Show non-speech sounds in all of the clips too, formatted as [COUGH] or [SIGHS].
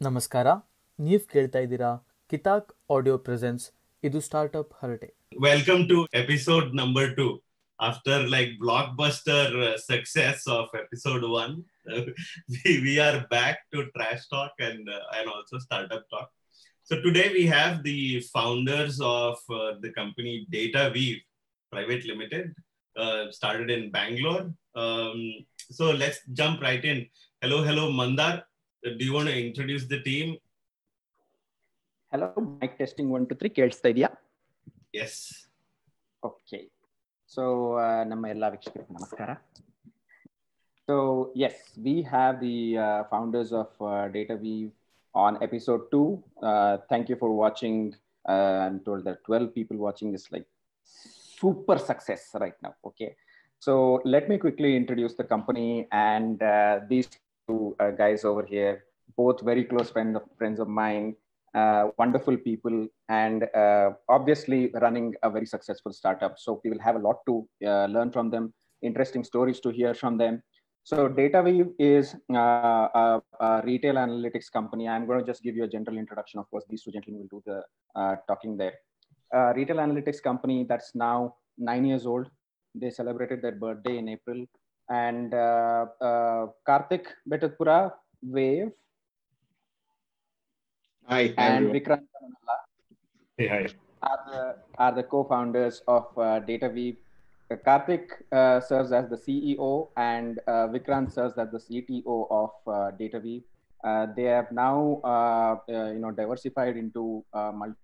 ನಮಸ್ಕಾರ ನೀವು ಕೇಳ್ತಾ ಇದ್ದೀರಾ ಕಿತಾಕ್ ಆಡಿಯೋ ಪ್ರೆಸೆನ್ಸ್ ಇದು ಸ್ಟಾರ್ಟ್ಅಪ್ ಹರಟೆ Welcome to episode number two. After like blockbuster uh, success of episode one, uh, we, we are back to trash talk and uh, and also startup talk. So today we have the founders of uh, the company DataWeave Private Limited, uh, started in Bangalore. Um, so let's jump right in. Hello, hello, Mandar. Do you want to introduce the team? Hello mic testing one to three ಕೇಳಿಸ್ತಾ ಇದೆಯಾ Yes. Okay so ನಮ್ಮ ಎಲ್ಲ ವೀಕ್ಷಕರಿಗೆ ನಮಸ್ಕಾರ so S V have the founders of data V on episode two thank you for watching I'm told that twelve people watching is like super success right ನಾವು okay so let me quickly introduce the company and uh, guys over here, both very close friend of, friends of mine, uh, wonderful people, and uh, obviously running a very successful startup. So we will have a lot to uh, learn from them, interesting stories to hear from them. So DataWeave is uh, a, a, retail analytics company. I'm going to just give you a general introduction. Of course, these two gentlemen will do the talking there. retail analytics company that's now nine years old. They celebrated their birthday in April and uh, uh, Karthik Bettadapura, Wave, Hi, and everyone. Vikrant Kananalla Hey, hi. are the, are the co-founders of uh, DataWeave. Uh, Karthik uh, serves as the CEO and uh, Vikrant serves as the CTO of uh, DataWeave. Uh, they have now, uh, uh, you know, diversified into uh, multiple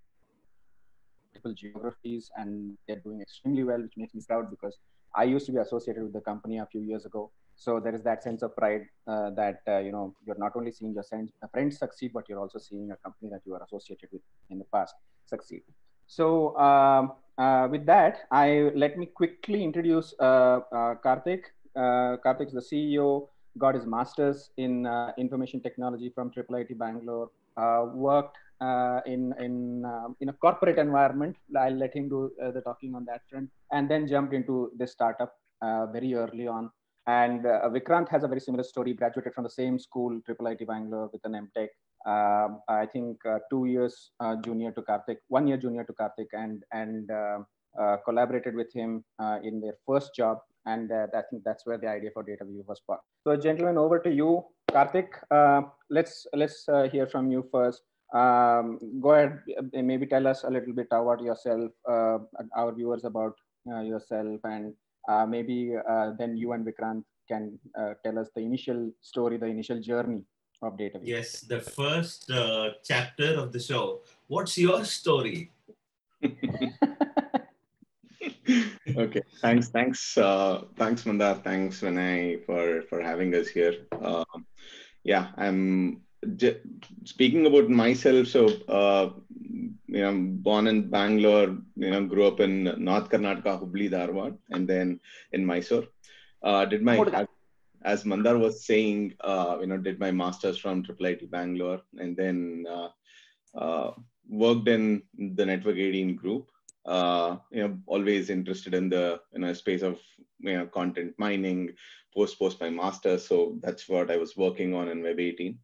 geographies, and they're doing extremely well, which makes me proud because I used to be associated with the company a few years ago. So there is that sense of pride uh, that uh, you know you're not only seeing your friends, friends succeed, but you're also seeing a company that you are associated with in the past succeed. So um, uh, with that, I let me quickly introduce uh, uh, Karthik. Uh, Karthik is the CEO, got his master's in uh, information technology from Triple IT Bangalore. Uh, worked uh, in in um, in a corporate environment. I'll let him do uh, the talking on that front, and then jumped into this startup uh, very early on. And uh, Vikrant has a very similar story. Graduated from the same school, Triple IT Bangalore, with an MTech um, I think uh, two years uh, junior to Karthik, one year junior to Karthik, and and uh, collaborated with him in their first job. And I think that's where the idea for DataWeave was born. So, gentlemen, over to you, Karthik. Let's let's hear from you first. Um, go ahead, uh, maybe tell us a little bit about yourself, uh, our viewers about uh, yourself, and uh, maybe uh, then you and Vikrant can uh, tell us the initial story, the initial journey of DataWeave. Yes, the first uh, chapter of the show. What's your story? [LAUGHS] okay, thanks, thanks, uh, thanks, Mandar. Thanks, Vinay, for for having us here. Um, yeah, I'm j- speaking about myself. So, uh, you know, born in Bangalore. You know, grew up in North Karnataka, Hubli, Dharwad, and then in Mysore. Uh, did my as Mandar was saying, uh, you know, did my masters from Triple IT Bangalore, and then uh, uh, worked in the Network 18 group. Uh, you know, always interested in the you know space of you know content mining. Post post my masters, so that's what I was working on in Web 18,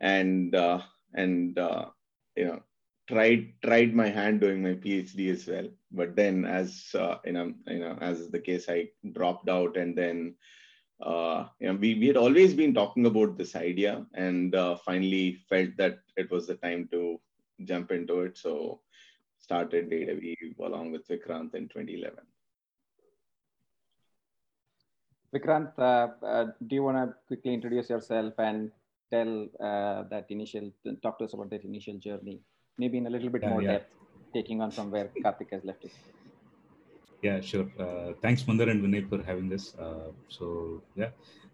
and uh, and uh, you know tried tried my hand doing my PhD as well. But then, as uh, you know, you know, as is the case, I dropped out, and then uh, you know, we, we had always been talking about this idea and uh, finally felt that it was the time to jump into it. So started DataWeave along with Vikrant in 2011. Vikrant, uh, uh, do you want to quickly introduce yourself and tell uh, that initial, talk to us about that initial journey, maybe in a little bit more depth, taking on from where Karthik has left it. Yeah, sure. Uh, thanks, Mandar and Vinay, for having us. Uh, so yeah,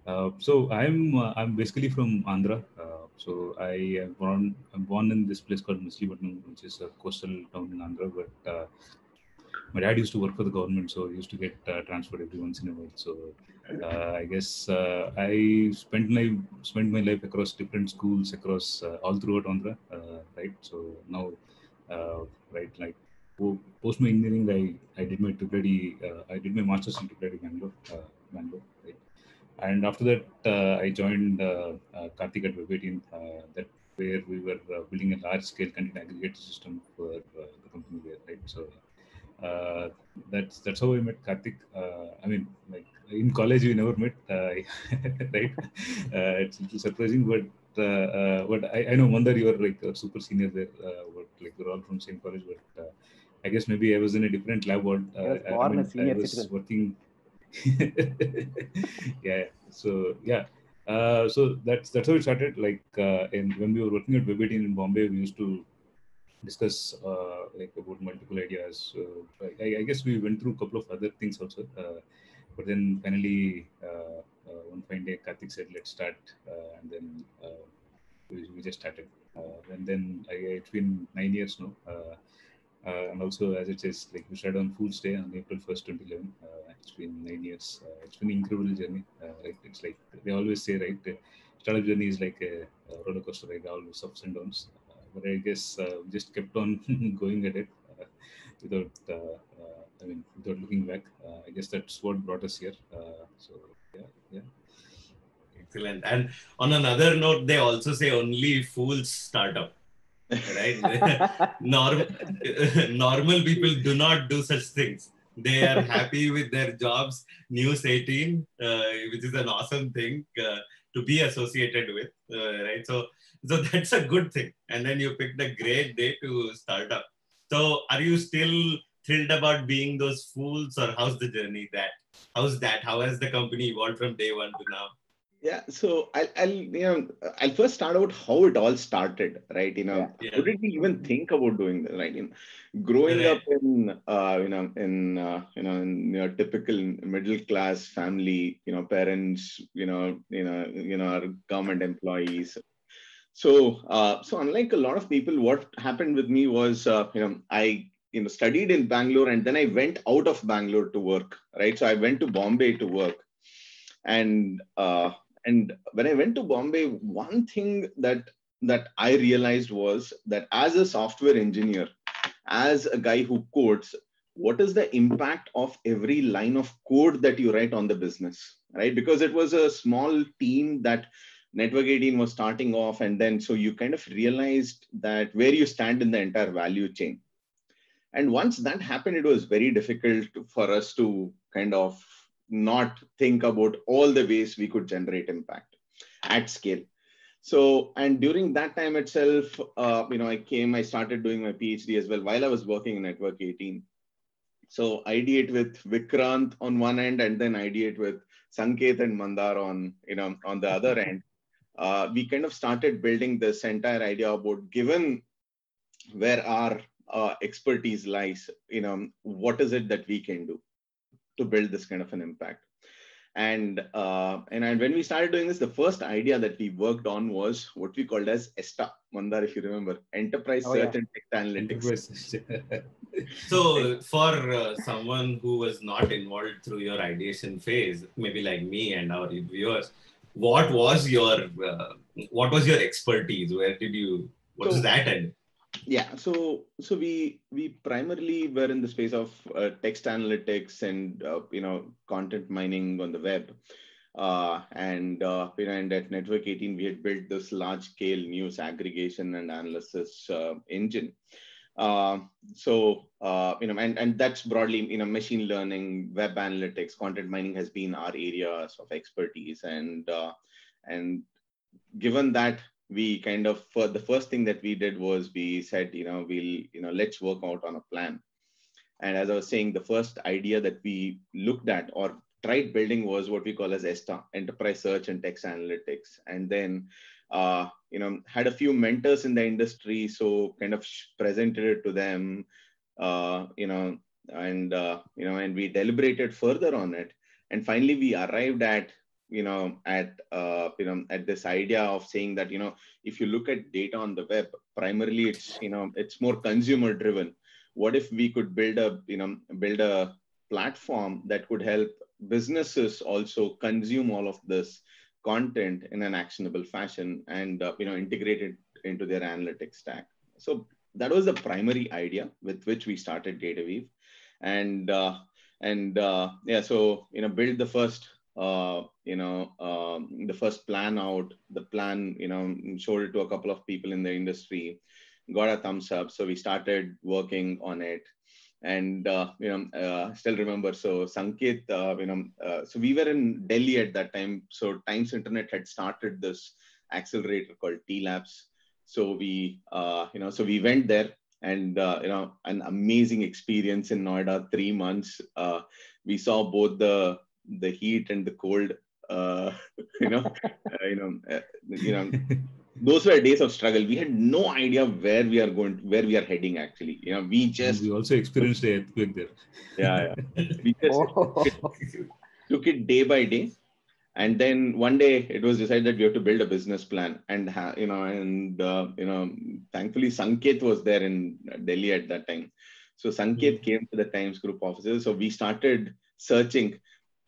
uh, so I'm uh, I'm basically from Andhra. Uh, so I am born I'm born in this place called Machilipatnam, which is a coastal town in Andhra. But uh, my dad used to work for the government, so he used to get uh, transferred every once in a while. So uh, I guess uh, I spent my spent my life across different schools across uh, all throughout Andhra, uh, right? So now, uh, right, like post my engineering, I, I did my uh, I did my master's in triple Bangalore, Bangalore, right? And after that, I joined Karthik at Web18. That where we were building a large scale content aggregator system for the company there, right? So uh, that's that's how I met Karthik. Uh, I mean, like in college we never met, uh, [LAUGHS] right? Uh, it's a little surprising, but uh, uh, but I, I know Mandar, you are like a super senior there. Uh, but like we're all from same college, but uh, I guess maybe I was in a different lab. What was I, I mean, I was citizen. working. [LAUGHS] yeah. So yeah. Uh, so that's that's how it started. Like uh, in, when we were working at Web18 in Bombay, we used to discuss uh, like about multiple ideas. I, I guess we went through a couple of other things also. Uh, but then finally, uh, uh, one fine day, Karthik said, "Let's start," and then we, we just started. And then I, it's been nine years now. Uh, and also, as it says, like we started on Fool's Day on April 1st, 2011. Uh, it's been nine years. Uh, it's been an incredible journey. Right? It's like they always say, right? Startup journey is like a, a roller coaster, right? Always ups and downs. Uh, but I guess uh, we just kept on [LAUGHS] going at it uh, without, uh, uh, I mean, without looking back. Uh, I guess that's what brought us here. Uh, so yeah, yeah. Excellent. And on another note, they also say only fools start up, right? [LAUGHS] Norm, [LAUGHS] normal people do not do such things. They are happy with their jobs. News 18, uh, which is an awesome thing uh, to be associated with, uh, right? So, so [LAUGHS] that's a good thing. And then you picked a great day to start up. So, are you still thrilled about being those fools, or how's the journey? That how's that? How has the company evolved from day one to now? Yeah, so I'll, I'll you know I'll first start out how it all started, right? You know, Yeah. how did we even think about doing this, right? You know, growing Right. up in uh, you know in uh, you know in your typical middle class family, you know, parents, you know, you know, you know, are government employees. So uh, so unlike a lot of people, what happened with me was uh, you know I you know studied in Bangalore and then I went out of Bangalore to work, right? So I went to Bombay to work, and uh, and when i went to bombay one thing that that i realized was that as a software engineer as a guy who codes what is the impact of every line of code that you write on the business right because it was a small team that network 18 was starting off and then so you kind of realized that where you stand in the entire value chain. And once that happened it was very difficult for us to kind of not think about all the ways we could generate impact at scale. So and during that time itself uh, you know i came i started doing my phd as well while i was working in network 18 so ideate with vikrant on one end and then ideate with sanket and mandar on you know on the other end uh, we kind of started building this entire idea about given where our uh, expertise lies you know what is it that we can do to build this kind of an impact. And uh, and and when we started doing this, the first idea that we worked on was what we called as ESTA, Mandar, if you remember, Enterprise Oh, Search yeah. and Text Analytics. [LAUGHS] So, for uh, someone who was not involved through your ideation phase, maybe like me and our viewers, what was your uh, what was your expertise? Where did you? What So- was that end? yeah so so we we primarily were in the space of uh, text analytics and uh, you know content mining on the web uh, and uh, you know and at network 18 we had built this large scale news aggregation and analysis uh, engine so uh, you know and, and that's broadly you know machine learning web analytics content mining has been our areas of expertise. And uh, and given that we kind of for the first thing that we did was we said you know we'll you know let's work out on a plan. And as i was saying the first idea that we looked at or tried building was what we call as ESTA, enterprise search and text analytics. And then uh, you know had a few mentors in the industry so kind of presented it to them uh, you know and uh, you know and we deliberated further on it. And finally we arrived at you know at uh, you know at this idea of saying that you know if you look at data on the web primarily it's you know it's more consumer driven. What if we could build a you know build a platform that could help businesses also consume all of this content in an actionable fashion and uh, you know integrate it into their analytics stack so that was the primary idea with which we started dataweave and uh, and uh, yeah so you know build the first uh, you know, um, the first plan out, the plan, you know, showed it to a couple of people in the industry, got a thumbs up. So we started working on it. And, uh, you know, uh, still remember, so Sanket, uh, you know, uh, so we were in Delhi at that time. So Times Internet had started this accelerator called T Labs. So we, uh, you know, so we went there and, you know, an amazing experience in Noida, three months. we saw both the the heat and the cold uh, [LAUGHS] you know [LAUGHS] uh, you know uh, you know those were days of struggle we had no idea where we are going where we are heading actually you know we just we also experienced the earthquake there yeah, yeah. we [LAUGHS] just oh. took it day by day and then one day it was decided that we have to build a business plan and ha- you know and uh, you know thankfully sanket was there in delhi at that time so sanket mm-hmm. came to the times group offices so we started searching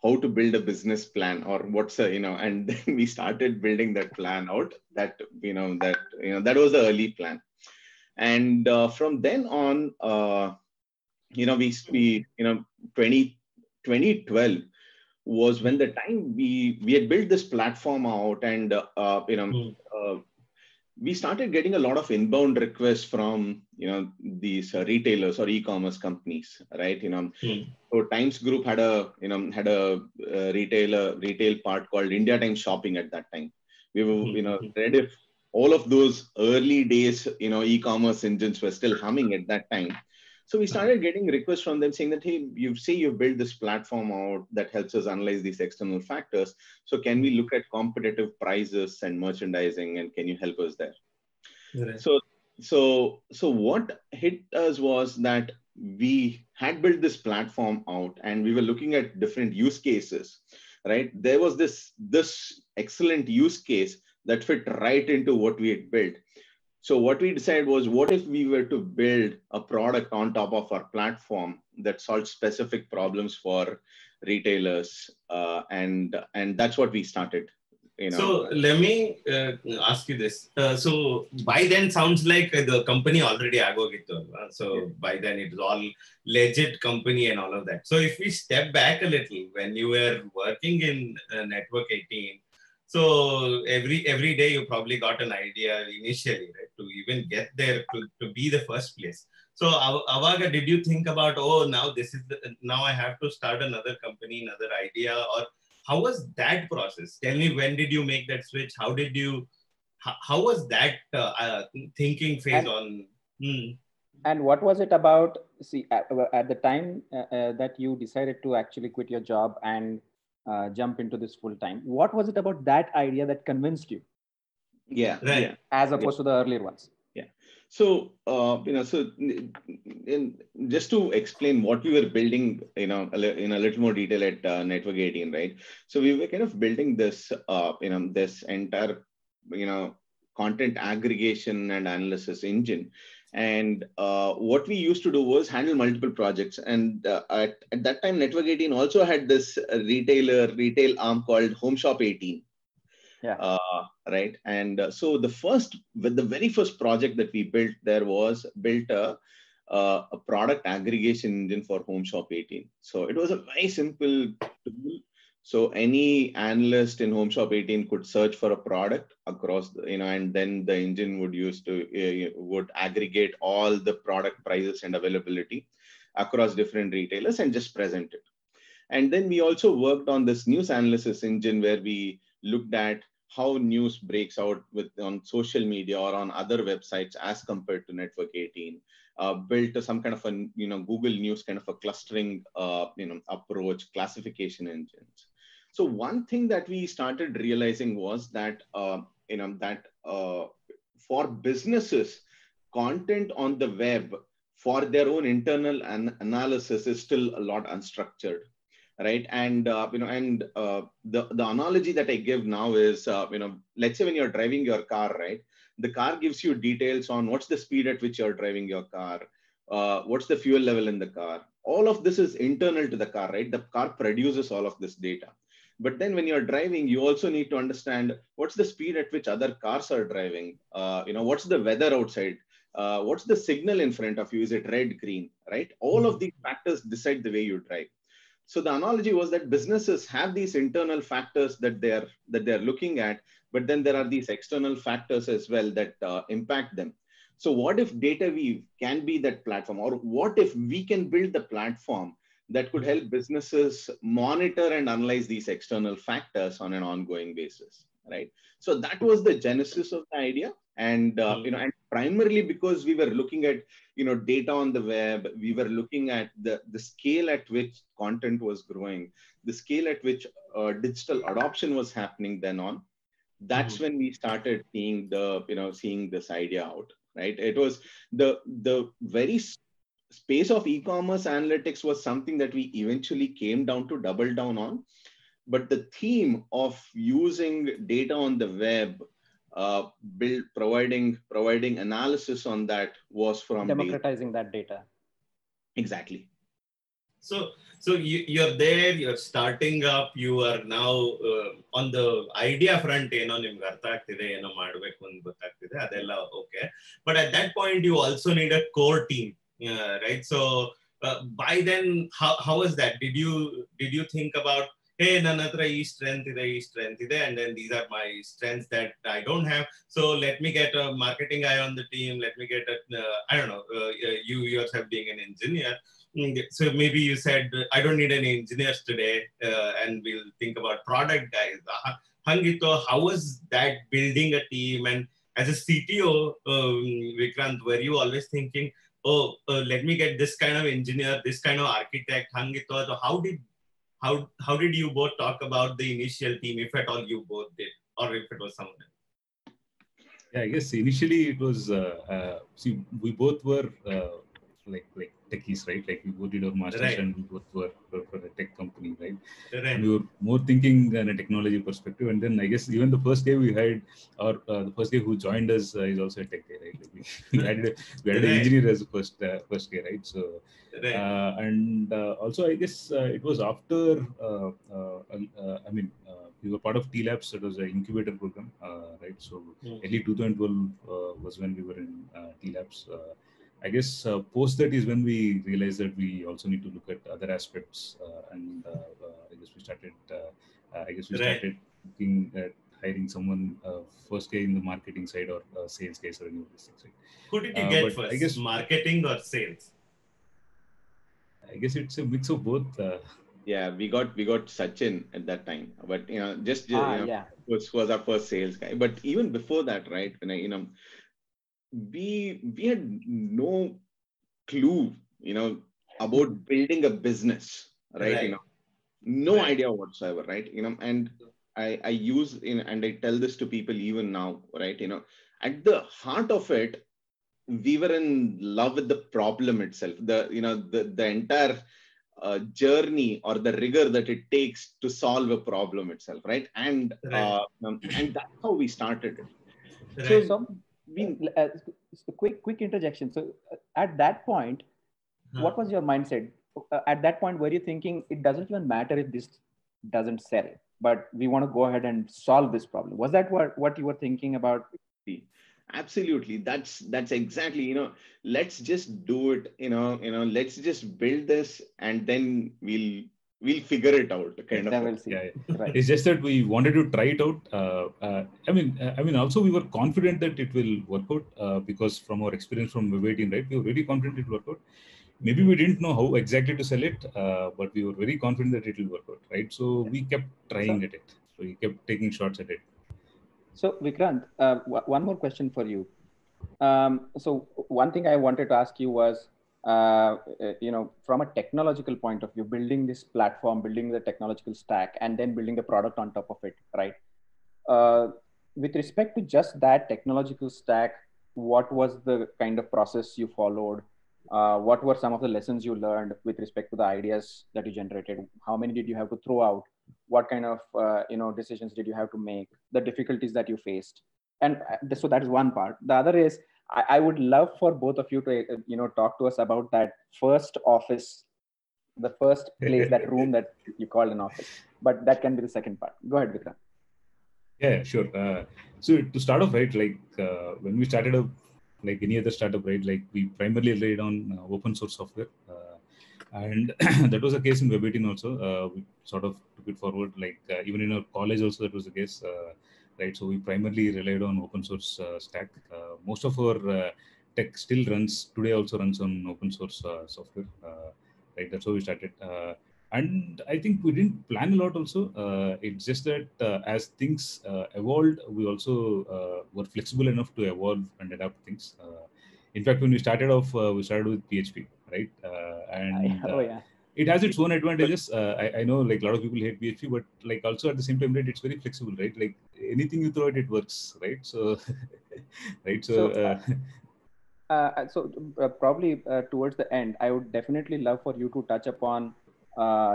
how to build a business plan or what's a you know and [LAUGHS] then we started building that plan out that you know that you know that was the early plan and uh, from then on uh, you know we we you know 20 2012 was when the time we we had built this platform out and uh, you know mm. uh, we started getting a lot of inbound requests from you know these uh, retailers or e-commerce companies right you know mm. so times group had a you know had a uh, retailer retail part called india times shopping at that time we were mm. you know read if all of those early days you know e-commerce engines were still humming at that time so we started getting requests from them saying that, hey, you say you've built this platform out that helps us analyze these external factors. So can we look at competitive prices and merchandising and can you help us there? Right. So so so what hit us was that we had built this platform out and we were looking at different use cases right there was this this excellent use case that fit right into what we had built so what we decided was, what if we were to build a product on top of our platform that solves specific problems for retailers, uh, and and that's what we started. You know. So let me uh, ask you this. Uh, so by then, sounds like the company already agogittu. Uh, so yeah. by then, it is all legit company and all of that. So if we step back a little, when you were working in uh, Network 18 so every every day you probably got an idea initially, right? To even get there to, to be the first place. So Avaga, did you think about, oh, now this is the, now I have to start another company, another idea, or how was that process? Tell me, when did you make that switch? How did you, how, how was that uh, uh, thinking phase and, on? Hmm. And what was it about? See, at, at the time uh, uh that you decided to actually quit your job and uh, jump into this full time. What was it about that idea that convinced you? Yeah, right. Yeah. As opposed yeah. to the earlier ones. So uh, you know, so in, just to explain what we were building, you know, in a little more detail at uh, Network 18, right? So we were kind of building this, uh, you know, this entire, you know, content aggregation and analysis engine and uh, what we used to do was handle multiple projects. And uh, at, at that time, Network 18 also had this retailer, retail arm called Home Shop 18. Yeah. Uh, right. And uh, so the first, the very first project that we built there was built a, uh, a product aggregation engine for Home Shop 18. So it was a very simple tool so any analyst in Home Shop 18 could search for a product across, the, you know, and then the engine would use to uh, would aggregate all the product prices and availability across different retailers and just present it. And then we also worked on this news analysis engine where we looked at how news breaks out with on social media or on other websites as compared to Network 18. Uh, built some kind of a you know Google News kind of a clustering uh, you know approach, classification engines. So one thing that we started realizing was that uh, you know that uh, for businesses, content on the web for their own internal an- analysis is still a lot unstructured right and uh, you know and uh, the the analogy that i give now is uh, you know let's say when you're driving your car right the car gives you details on what's the speed at which you're driving your car uh, what's the fuel level in the car all of this is internal to the car right the car produces all of this data but then when you're driving, you also need to understand what's the speed at which other cars are driving. Uh, you know, what's the weather outside? Uh, what's the signal in front of you? Is it red, green, right? All of these factors decide the way you drive. So the analogy was that businesses have these internal factors that they're that they're looking at but then there are these external factors as well that uh, impact them. So what if DataWeave can be that platform? Or what if we can build the platform that could help businesses monitor and analyze these external factors on an ongoing basis right? So that was the genesis of the idea and uh, you know and primarily because we were looking at you know data on the web we were looking at the the scale at which content was growing the scale at which uh, digital adoption was happening then on that's mm-hmm. when we started seeing the you know seeing this idea out right? It was the the very space of e-commerce analytics was something that we eventually came down to double down on. But the theme of using data on the web uh, build providing providing analysis on that was from democratizing data. that data exactly so so you, you're there you're starting up you are now uh, on the idea front ಏನೋ ನಿಮ್ಗೆ ಅರ್ಥ ಆಗ್ತಿದೆ ಏನೋ ಮಾಡಬೇಕು ಅಂತ ಗೊತ್ತಾಗ್ತಿದೆ ಅದೆಲ್ಲ okay but at that point you also need a core team right so by then how, how was that did you did you think about hey ನನ್ನ ಹತ್ರ ಈ ಸ್ಟ್ರೆಂತ್ ಇದೆ ಈ ಸ್ಟ್ರೆಂತ್ ಇದೆ and then these are my strengths that I don't have so let me get a marketing guy on the team let me get a uh, I don't know uh, you yourself being an engineer mm, so maybe you said I don't need any engineers today uh, and we'll think about product guys Hangito how was that building a team and as a CTO um, Vikrant were you always thinking oh uh, let me get this kind of engineer this kind of architect Hangito so how did how how did you both talk about the initial team if at all you both did or if it was someone yeah i guess initially it was uh, uh, see we both were uh, like like techies right like we both did our masters right. and we both were for, for, a tech company right? right and we were more thinking in a technology perspective and then i guess even the first day we had or uh, the first day who joined us uh, is also a tech guy right like we, [LAUGHS] we had a, we had right. an engineer as the first uh, first day right so. Uh, and uh, also, I guess uh, it was after, I mean, we were part of T Labs. It was an incubator program, right? So mm. early 2012 was when we were in T Labs. I guess uh, post that is when we realized that we also need to look at other aspects, uh, and uh, I guess we started. I guess we right. started looking at hiring someone first guy in the marketing side or sales guys or any of these things. Right? Who did you get first? I guess marketing or sales. I guess it's a mix of both. Uh, yeah, we got we got Sachin at that time, but you know, just, just ah, you know, yeah. was was our first sales guy. But even before that, right? When I you know, we we had no clue, you know, about building a business, right? right. You know, no right. idea whatsoever, right? You know, and I I use in and I tell this to people even now, right? You know, at the heart of it we were in love with the problem itself the you know the, the entire uh, journey or the rigor that it takes to solve a problem itself right and right. Uh, um, and that's how we started it so some we, uh, quick quick interjection. So uh, at that point huh. what was your mindset? Uh, at that point were you thinking it doesn't even matter if this doesn't sell but we want to go ahead and solve this problem was that what, what you were thinking about? Absolutely. That's that's exactly you know let's just do it you know you know let's just build this and then we'll we'll figure it out kind of. Yeah, yeah. Right. it's just that we wanted to try it out uh, uh, i mean uh, i mean also we were confident that it will work out uh, because from our experience from Vivateam, right we were very confident it will work out. Maybe we didn't know how exactly to sell it uh, but we were very confident that it will work out right? So we kept trying so, at it. So we kept taking shots at it. So Vikrant, uh, one more question for you. Um, so one thing I wanted to ask you was, uh, you know, from a technological point of view, building this platform, building the technological stack, and then building the product on top of it, right? Uh, with respect to just that technological stack, what was the kind of process you followed? Uh, what were some of the lessons you learned with respect to the ideas that you generated? How many did you have to throw out? what kind of uh, you know decisions did you have to make the difficulties that you faced and uh, so that is one part the other is I, I, would love for both of you to uh, you know talk to us about that first office the first place that room that you called an office. But that can be the second part. Go ahead Vikram. yeah sure. Uh, so to start off right like uh, when we started up like any other startup right like we primarily laid on uh, open source software. And [CLEARS THROAT] that was the case in Web18 also. Uh, we sort of took it forward, like uh, even in our college also that was the case, uh, right? So we primarily relied on open source uh, stack. Uh, most of our uh, tech still runs today, also runs on open source uh, software, uh, right? That's how we started. Uh, and I think we didn't plan a lot also. it's just that as things evolved, we also were flexible enough to evolve and adapt things. in fact, when we started off, we started with PHP, right? [LAUGHS] Oh, and oh yeah it has its own advantages. Uh, I, I, know like a lot of people hate PHP, but like also at the same time, right, it's very flexible, right? Like anything you throw at it works, right? So, [LAUGHS] right. So, so, uh, uh, uh so uh, probably uh, towards the end, I would definitely love for you to touch upon,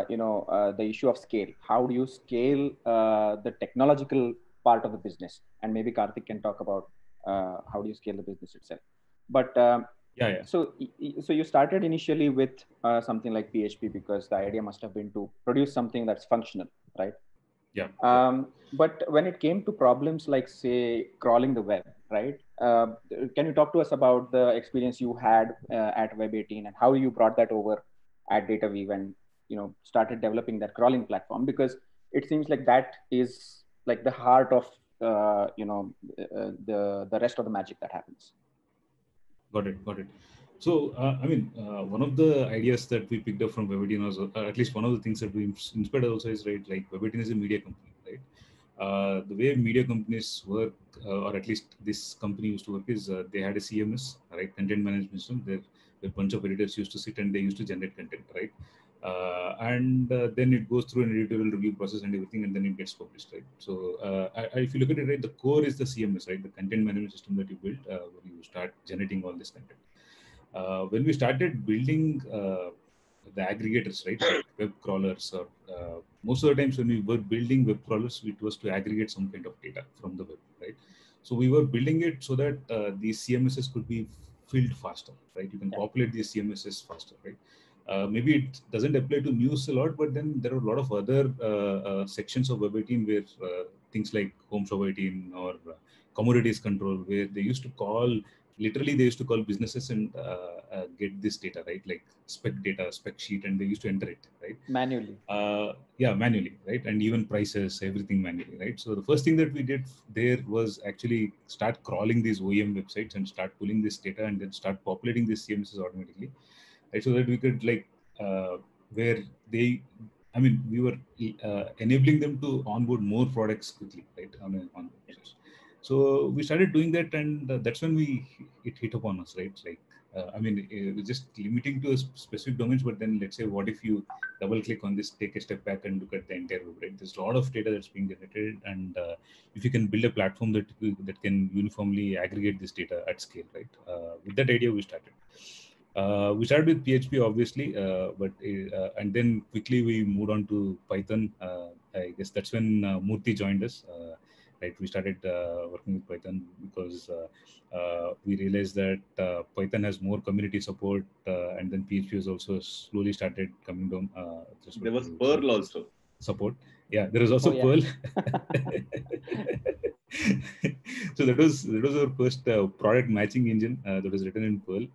you know, the issue of scale. How do you scale the technological part of the business? And maybe Karthik can talk about how do you scale the business itself. But um, yeah, yeah. So, so you started initially with uh, something like PHP because the idea must have been to produce something that's functional, right? Yeah. Um, but when it came to problems like, say, crawling the web, right? Uh, can you talk to us about the experience you had uh, at Web18 and how you brought that over at DataWeave and you know started developing that crawling platform? Because it seems like that is like the heart of uh, you know uh, the the rest of the magic that happens. Got it. Got it. So, uh, I mean, uh, one of the ideas that we picked up from Web18 was, uh, at least one of the things that we inspired also is, right, like Web18 is a media company, right? Uh, the way media companies work, uh, or at least this company used to work, is uh, they had a CMS, right, content management system. There, a bunch of editors used to sit and they used to generate content, right? Uh, and uh, then it goes through an editorial review process and everything, and then it gets published, right? So uh, I, if you look at it, right, the core is the CMS, right, the content management system that you build when you start generating all this content. when we started building the aggregators, right, like web crawlers, or most of the times when we were building web crawlers, it was to aggregate some kind of data from the web, right? So we were building it so that uh, these CMSs could be filled faster, right? You can populate these CMSs faster, right? Uh, maybe it doesn't apply to news a lot, but then there are a lot of other uh, uh, sections of Web18 where uh, things like Home Shop 18 or uh, commodities control, where they used to call, literally they used to call businesses and uh, get this data, right? Like spec data, spec sheet, and they used to enter it, right? Manually. yeah, manually, right? And even prices, everything manually, right? So the first thing that we did there was actually start crawling these OEM websites and start pulling this data and then start populating these CMSs automatically right? So that we could like uh, where they, I mean, we were uh, enabling them to onboard more products quickly, right? On a, on so we started doing that, and uh, that's when we it hit upon us, right? Like, uh, I mean, it just limiting to a specific domains, but then let's say, what if you double click on this, take a step back, and look at the entire web, right? There's a lot of data that's being generated, and uh, if you can build a platform that that can uniformly aggregate this data at scale, right? Uh, with that idea, we started. Uh, we started with PHP, obviously, uh, but uh, and then quickly we moved on to Python. Uh, I guess that's when uh, Murthy joined us. Uh, right, we started working with Python because we realized that Python has more community support, and then PHP has also slowly started coming down. there was Perl also support. Yeah, there is also oh, yeah. Perl. [LAUGHS] [LAUGHS] so that was that was our first product matching engine that was written in Perl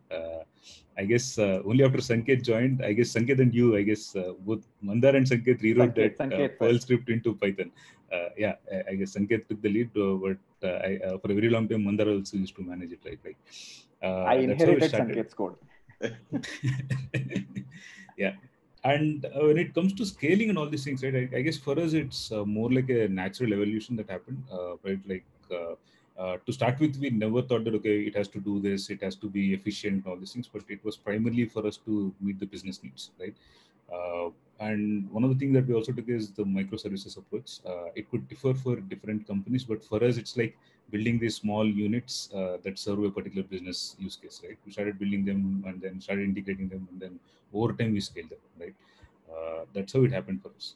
I guess uh, only after Sanket joined, I guess Sanket and you, I guess uh, both Mandar and Sanket rewrote Sanket, that Sanket, uh, Perl script into Python. Uh, yeah, I, I, guess Sanket took the lead, uh, but uh, I, for a very long time, Mandar also used to manage it, right? Like, I inherited Sanket's code. [LAUGHS] yeah. And when it comes to scaling and all these things, right, I, I guess for us, it's more like a natural evolution that happened, right? Like, uh, to start with, we never thought that okay, it has to do this, it has to be efficient, all these things. But it was primarily for us to meet the business needs, right? Uh, and one of the things that we also took is the microservices approach. Uh, it could differ for different companies, but for us, it's like building these small units uh, that serve a particular business use case, right? We started building them and then started integrating them, and then over time we scaled them, right? Uh, that's how it happened for us.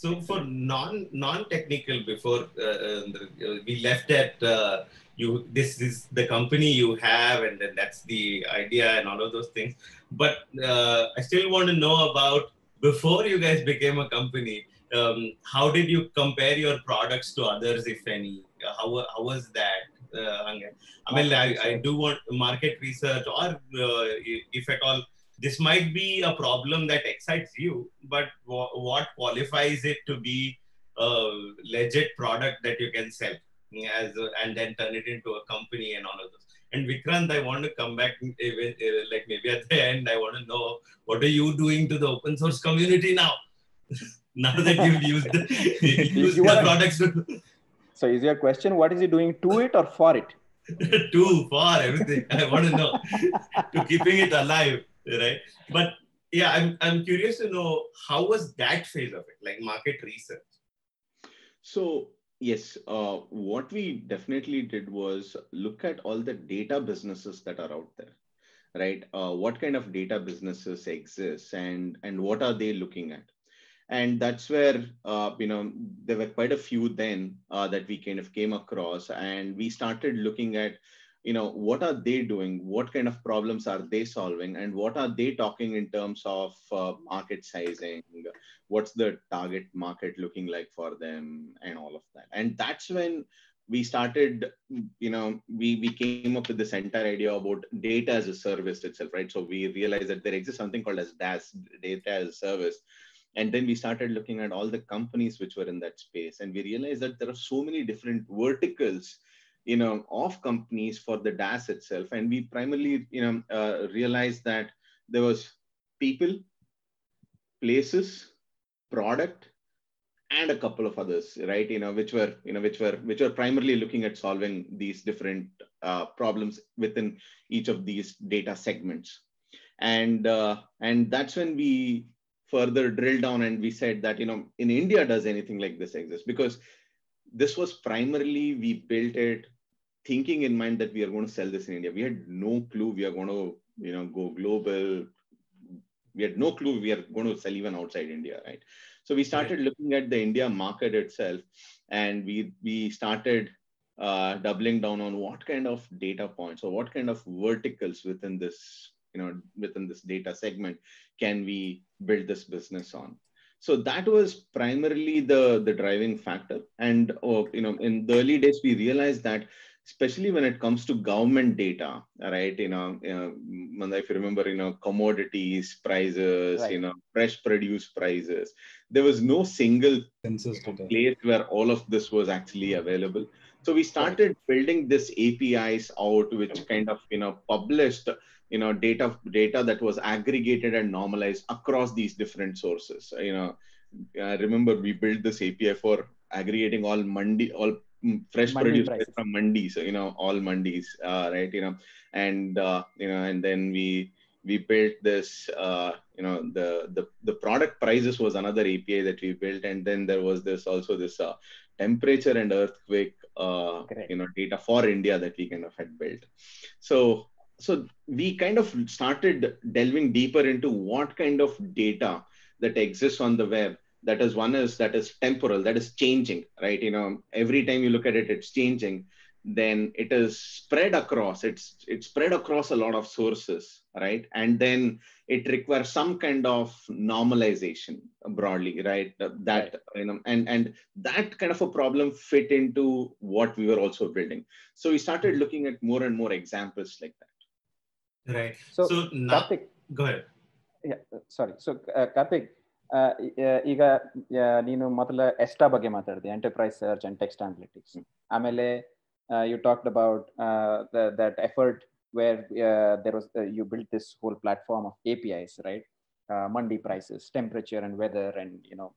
So for non non technical, before uh, uh, we left at uh, you, this is the company you have, and then that's the idea and all of those things. But uh, I still want to know about before you guys became a company. Um, how did you compare your products to others, if any? Uh, how how was that? Uh, I mean, I, I do want market research, or if at all this might be a problem that excites you, but w- what qualifies it to be a legit product that you can sell as a, and then turn it into a company and all of those. And Vikrant, I want to come back, even, uh, like maybe at the end, I want to know what are you doing to the open source community now? [LAUGHS] now that you've used [LAUGHS] the, [LAUGHS] used You the products to, So is your question what is he doing to it or for it? to for everything. I want to know to keeping it alive, right? But yeah, I'm I'm curious to know how was that phase of it, like market research. So yes, uh, what we definitely did was look at all the data businesses that are out there, right? Uh, what kind of data businesses exist, and and what are they looking at? And that's where uh, you know there were quite a few then uh, that we kind of came across, and we started looking at you know what are they doing? What kind of problems are they solving? And what are they talking in terms of uh, market sizing? What's the target market looking like for them? And all of that. And that's when we started you know we we came up with this entire idea about data as a service itself right? So we realized that there exists something called as DaaS data as a service. And then we started looking at all the companies which were in that space. And we realized that there are so many different verticals you know of companies for the DaaS itself. And we primarily you know uh, realized that there was people places product and a couple of others right? You know which were you know which were which were primarily looking at solving these different uh, problems within each of these data segments. And uh, and that's when we further drilled down and we said that you know in india does anything like this exist? Because this was primarily we built it thinking in mind that we are going to sell this in india. We had no clue we are going to you know go global. We had no clue we are going to sell even outside india right? So we started looking at the india market itself and we we started uh, doubling down on what kind of data points or what kind of verticals within this you know within this data segment can we build this business on. So that was primarily the the driving factor. And uh, you know in the early days we realized that especially when it comes to government data right you know, you know if you remember you know commodities prices Right. you know fresh produce prices there was no single place where all of this was actually available. So we started building this APIs out, which kind of you know published you know data data that was aggregated and normalized across these different sources. You know, I remember we built this API for aggregating all mandi all fresh Mandi produce prices. from mandis, so, you know, all mandis, uh, right? You know, and uh, you know, and then we we built this uh, you know the the the product prices was another api that we built and then there was this also this uh, temperature and earthquake uh, you know data for india that we kind of had built so so we kind of started delving deeper into what kind of data that exists on the web that is one is that is temporal that is changing right? You know every time you look at it it's changing. Then it is spread across it's it's spread across a lot of sources right? And then it requires some kind of normalization broadly right? That you know and and that kind of a problem fit into what we were also building. So we started looking at more and more examples like that. Right. So, So now, Karthik, go ahead. yeah, sorry. So, uh, Karthik, ಈಗ uh, ನೀನು ಮೊದಲ ಎಸ್ಟಾ ಬಗ್ಗೆ ಮಾತಾಡಿದೆ enterprise search and text analytics ಆಮೇಲೆ you talked about that effort where there was you built this whole platform of A P Is right mandi prices temperature and weather and you know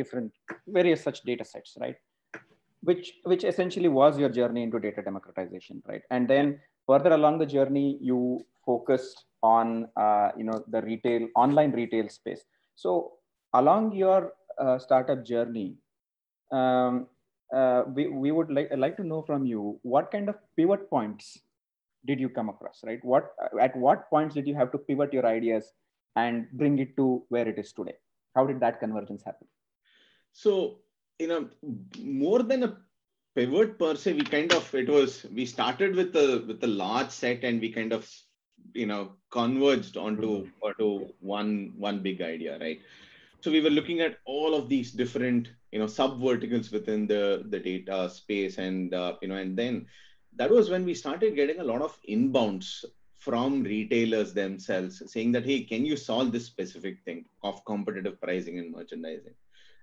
different various such data sets right which which essentially was your journey into data democratization right and then further along the journey you focused on uh, you know the retail online retail space so along your uh, startup journey um, uh, we, we would like like to know from you what kind of pivot points did you come across right? What at what points did you have to pivot your ideas and bring it to where it is today? How did that convergence happen? So you know more than a pivot per se we kind of it was we started with a with a large set and we kind of you know converged onto onto one one big idea right so we were looking at all of these different you know sub verticals within the the data space and uh, you know and then that was when we started getting a lot of inbounds from retailers themselves saying that, hey, can you solve this specific thing of competitive pricing and merchandising?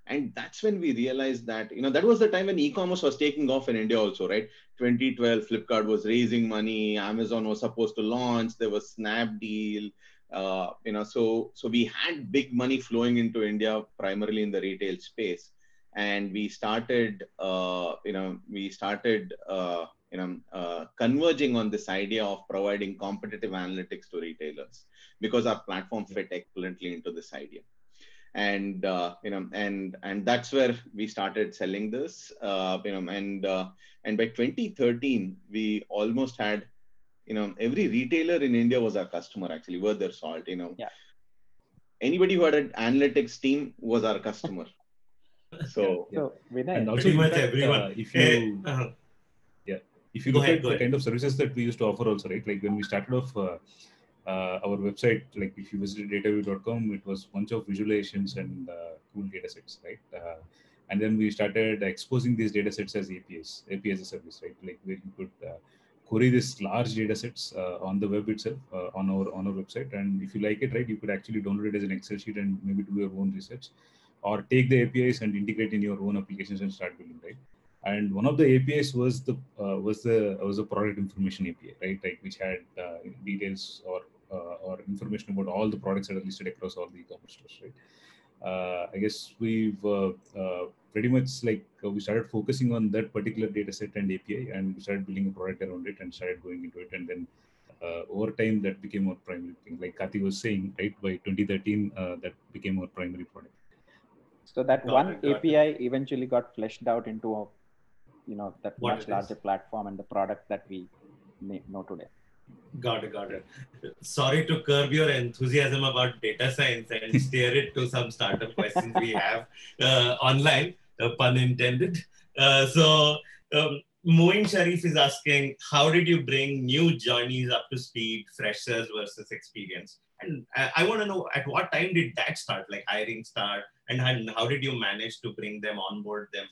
And that's when we realized that, you know, that was the time when e-commerce was taking off in India also, right? 2012, Flipkart was raising money, Amazon was supposed to launch, there was Snapdeal, uh, you know, so so we had big money flowing into India primarily in the retail space, and we started, uh, you know, we started, uh, you know, uh, converging on this idea of providing competitive analytics to retailers because our platform fit excellently into this idea and uh, you know and and that's where we started selling this uh, you know and uh, and by 2013 we almost had you know every retailer in india was our customer actually worth their salt you know Yeah. anybody who had an analytics team was our customer [LAUGHS] so So Vinay, And also, Pretty much fact, everyone. uh, if you uh-huh. if you Go look ahead, at the ahead. kind of services that we used to offer also right like when we started off uh, our website like if you visited dataweave.com it was a bunch of visualizations and uh, cool data sets right? Uh, and then we started exposing these data sets as apis api as a service right? Like where you could uh, query this large data sets uh, on the web itself uh, on our on our website. And if you like it right you could actually download it as an excel sheet and maybe do your own research or take the apis and integrate in your own applications and start building right? And one of the APIs was the uh, was the was a product information API, right? Like which had uh, details or or information about all the products that are listed across all the e-commerce stores, right? Uh, I guess we've uh, uh, pretty much like uh, we started focusing on that particular data set and API, and we started building a product around it and started going into it, and then. Uh, over time, that became our primary thing. Like Kati was saying, right? By 2013, uh, that became our primary product. so that Got one it, got it. API eventually got fleshed out into a, you know, that What much it is. larger platform and the product that we know today. Got it, got it. Sorry to curb your enthusiasm about data science and [LAUGHS] steer it to some startup questions we have uh, online, uh, pun intended. Uh, so, um, Moin Sharif is asking, how did you bring new journeys up to speed, freshers versus experience? And I, I want to know at what time did that start, like hiring start, and how, how did you manage to bring them on board them?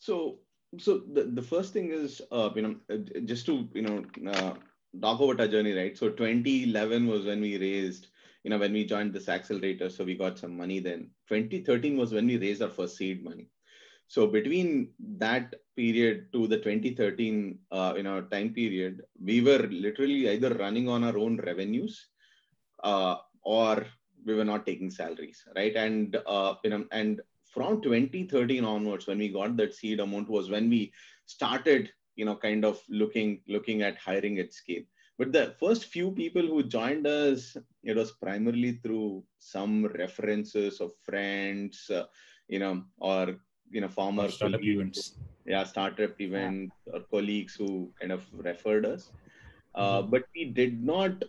so so the, the first thing is uh, you know uh, just to you know uh, talk about our journey right? So 2011 was when we raised you know when we joined this accelerator so we got some money then. 2013 was when we raised our first seed money. So between that period to the 2013 uh, you know time period we were literally either running on our own revenues uh, or we were not taking salaries right? And uh, you know and from 2013 onwards when we got that seed amount was when we started you know kind of looking looking at hiring at scale. But the first few people who joined us it was primarily through some references of friends uh, you know or you know former Startup colleagues. events. yeah startup event or colleagues who kind of referred us. Uh, but we did not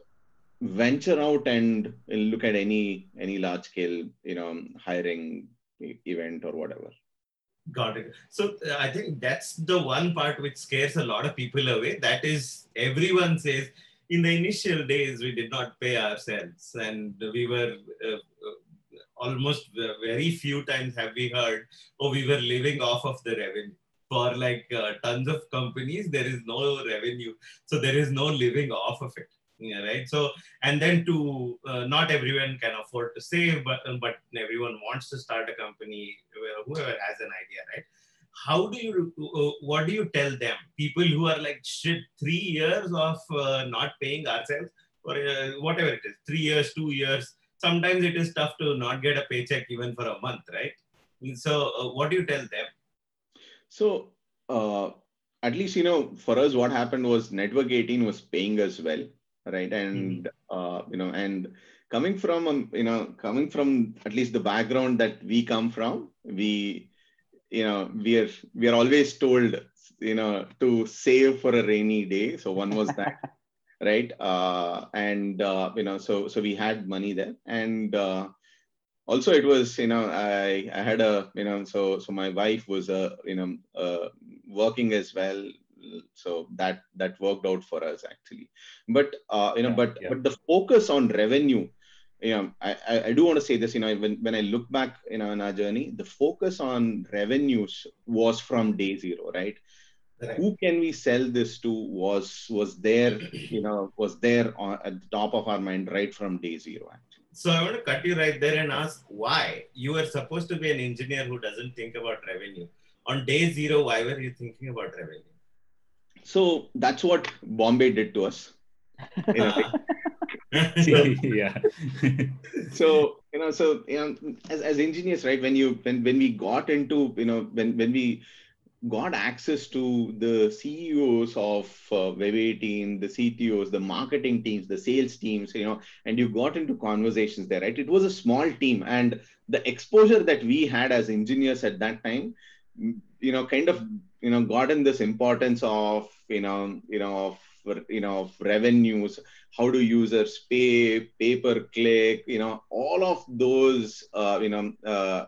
venture out and look at any any large scale you know hiring event or whatever Got it. So uh, I think that's the one part which scares a lot of people away. That is, everyone says in the initial days we did not pay ourselves, and we were uh, uh, almost very few times have we heard, oh, we were living off of the revenue. For like uh, tons of companies, there is no revenue, so there is no living off of it. Yeah, right. So and then to uh, not everyone can afford to save but but everyone wants to start a company whoever has an idea right? How do you uh, what do you tell them? People who are like shit three years of uh, not paying ourselves or uh, whatever it is three years two years sometimes it is tough to not get a paycheck even for a month right? So uh, what do you tell them? So uh, at least you know for us what happened was network 18 was paying us well right? And uh, you know and coming from um, you know coming from at least the background that we come from we you know we are we are always told you know to save for a rainy day. So one was that [LAUGHS] right? Uh, and uh, you know so so we had money there. And uh, also it was you know i i had a you know so so my wife was a you know uh, working as well so that that worked out for us actually but uh, you know Yeah, but yeah. but the focus on revenue you know I, I i do want to say this you know when, when i look back you know in our journey the focus on revenues was from day zero right Correct. who can we sell this to was was there you know was there on, at the top of our mind right from day zero actually So I want to cut you right there and ask why you were supposed to be an engineer who doesn't think about revenue. On day zero, why were you thinking about revenue? So that's what bombay did to us in a way. yeah. [LAUGHS] so you know so you know as, as engineers right when you when when we got into you know when when we got access to the ceos of uh, web18 the ctos the marketing teams the sales teams you know and you got into conversations there right it was a small team and the exposure that we had as engineers at that time you know kind of you know gotten this importance of you know you know of you know of revenues how do users pay pay per click you know all of those uh, you know uh,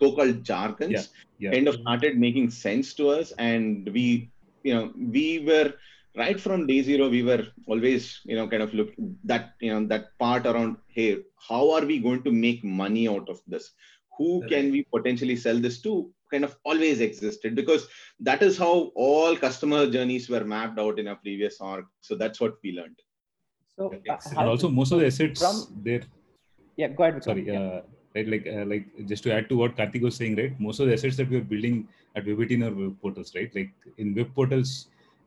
so-called jargons Yeah, yeah. kind of started making sense to us and we you know we were right from day zero we were always you know kind of look that you know that part around hey how are we going to make money out of this who can we potentially sell this to kind of always existed because that is how all customer journeys were mapped out in our previous org so that's what we learned So, uh, and also most of the assets From- there yeah, go ahead. Vikram. sorry Yeah. uh, right like uh, like just to add to what karthik was saying right most of the assets that we are building at web18 are web portals right like in web portals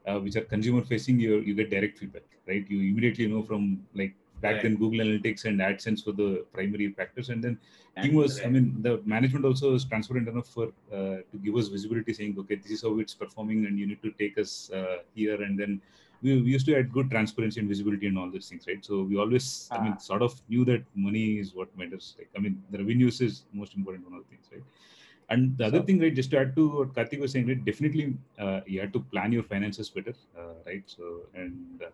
uh, which are consumer facing you you get direct feedback right you immediately know from like back Right. then google analytics and adsense were the primary factors. And then team was i mean the management also was transparent enough for uh, to give us visibility saying okay this is how it's performing and you need to take us uh, here. And then we, we used to add good transparency and visibility and all these things right? So we always i mean Ah. sort of knew that money is what matters. Like i mean the revenues is most important one of the things right? And the other So- thing right just to add to what karthik was saying right definitely uh, you have to plan your finances better uh, right? So and uh,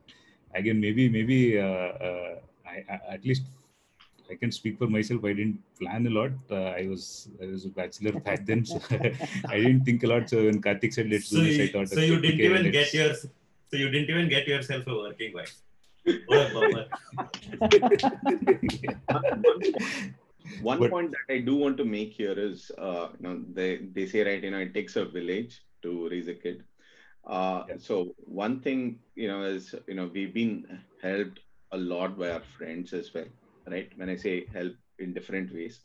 again maybe maybe uh, uh, I, I at least I can speak for myself. I didn't plan a lot. Uh, I was I was a bachelor back then, so [LAUGHS] I didn't think a lot. So when Karthik said let's so do this, I thought, so you okay, didn't even let's- get your so you didn't even get yourself a working wife. What a bummer. [LAUGHS] one But- point that I do want to make here is, uh, you know, they, they say, right, you know, it takes a village to raise a kid. Uh. So one thing, you know, is, you know, we've been helped a lot by our friends as well, right? When I say help in different ways.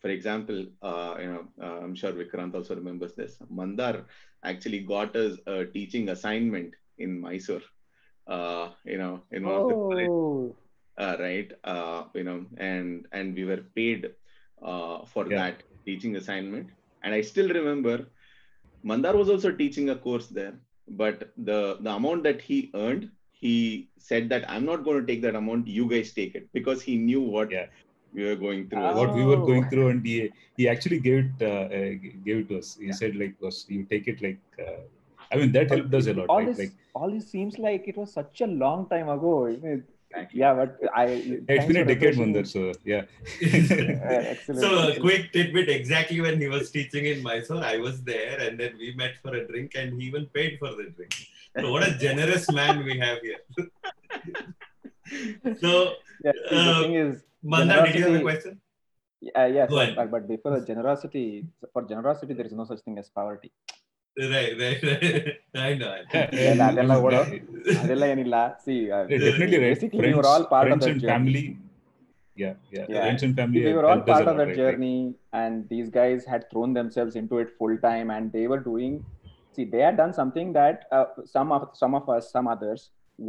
For example, uh, you know, uh, I'm sure Vikrant also remembers this. Mandar actually got us a teaching assignment in Mysore, uh, you know, in one of the college Oh, uh, right uh, you know and and we were paid uh, for Yeah. that teaching assignment and i still remember mandar was also teaching a course there but the the amount that he earned he said that i'm not going to take that amount you guys take it because he knew what Yeah. we were going through as what we were going Oh. through, and he he actually gave it uh, uh, gave it to us. He said like, was you take it like. Uh, I mean that helped us a lot, all right? this, Like all this seems like it was such a long time ago. isn't it? Exactly. Yeah, but I. it's thanks been a for decade, refreshing- So yeah. [LAUGHS] [LAUGHS] Uh, so a quick tidbit exactly when he was teaching in Mysore, I was there and then we met for a drink and he even paid for the drink. So what a generous man we have here. [LAUGHS] so Yeah, see, the uh, thing is, Mandar, did you have a Generosity- question? uh, yes, but, but before the generosity, for generosity, there is no such thing as poverty. Right, right, right. I know. I know. Yeah, Yeah, and- ಅದೆಲ್ಲ ಓಡೋ- yeah, ಅದೆಲ್ಲ ಏನಿಲ್ಲ see uh, definitely right. basically we friends, were all part of friends that and journey. family. Yeah, yeah, Yeah. Friends and family. we were all helped us a part of lot, that right? Like, journey and these guys had thrown themselves into it full time and they were doing see they had done something that uh, some of some of us some others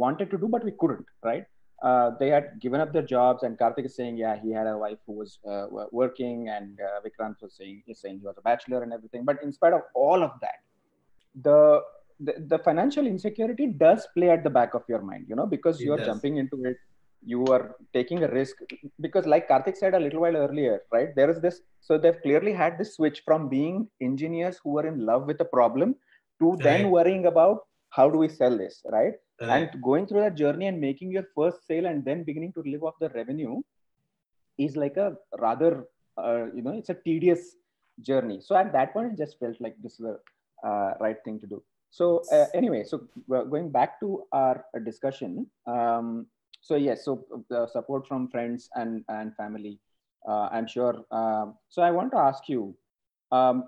wanted to do but we couldn't right uh, they had given up their jobs and karthik is saying yeah he had a wife who was uh, wo- working and uh, vikrant was saying is saying he was a bachelor and everything but in spite of all of that the the, the financial insecurity does play at the back of your mind you know because you are jumping into it you are taking a risk because like karthik said a little while earlier right there is this so they've clearly had this switch from being engineers who were in love with the problem to then worrying about how do we sell this right? Right. and going through that journey and making your first sale and then beginning to live off the revenue is like a rather uh, you know it's a tedious journey. So at that point it just felt like this is the uh, right thing to do. So uh, anyway so uh, going back to our uh, discussion um, so yes so the support from friends and and family uh, i'm sure um, so i want to ask you um,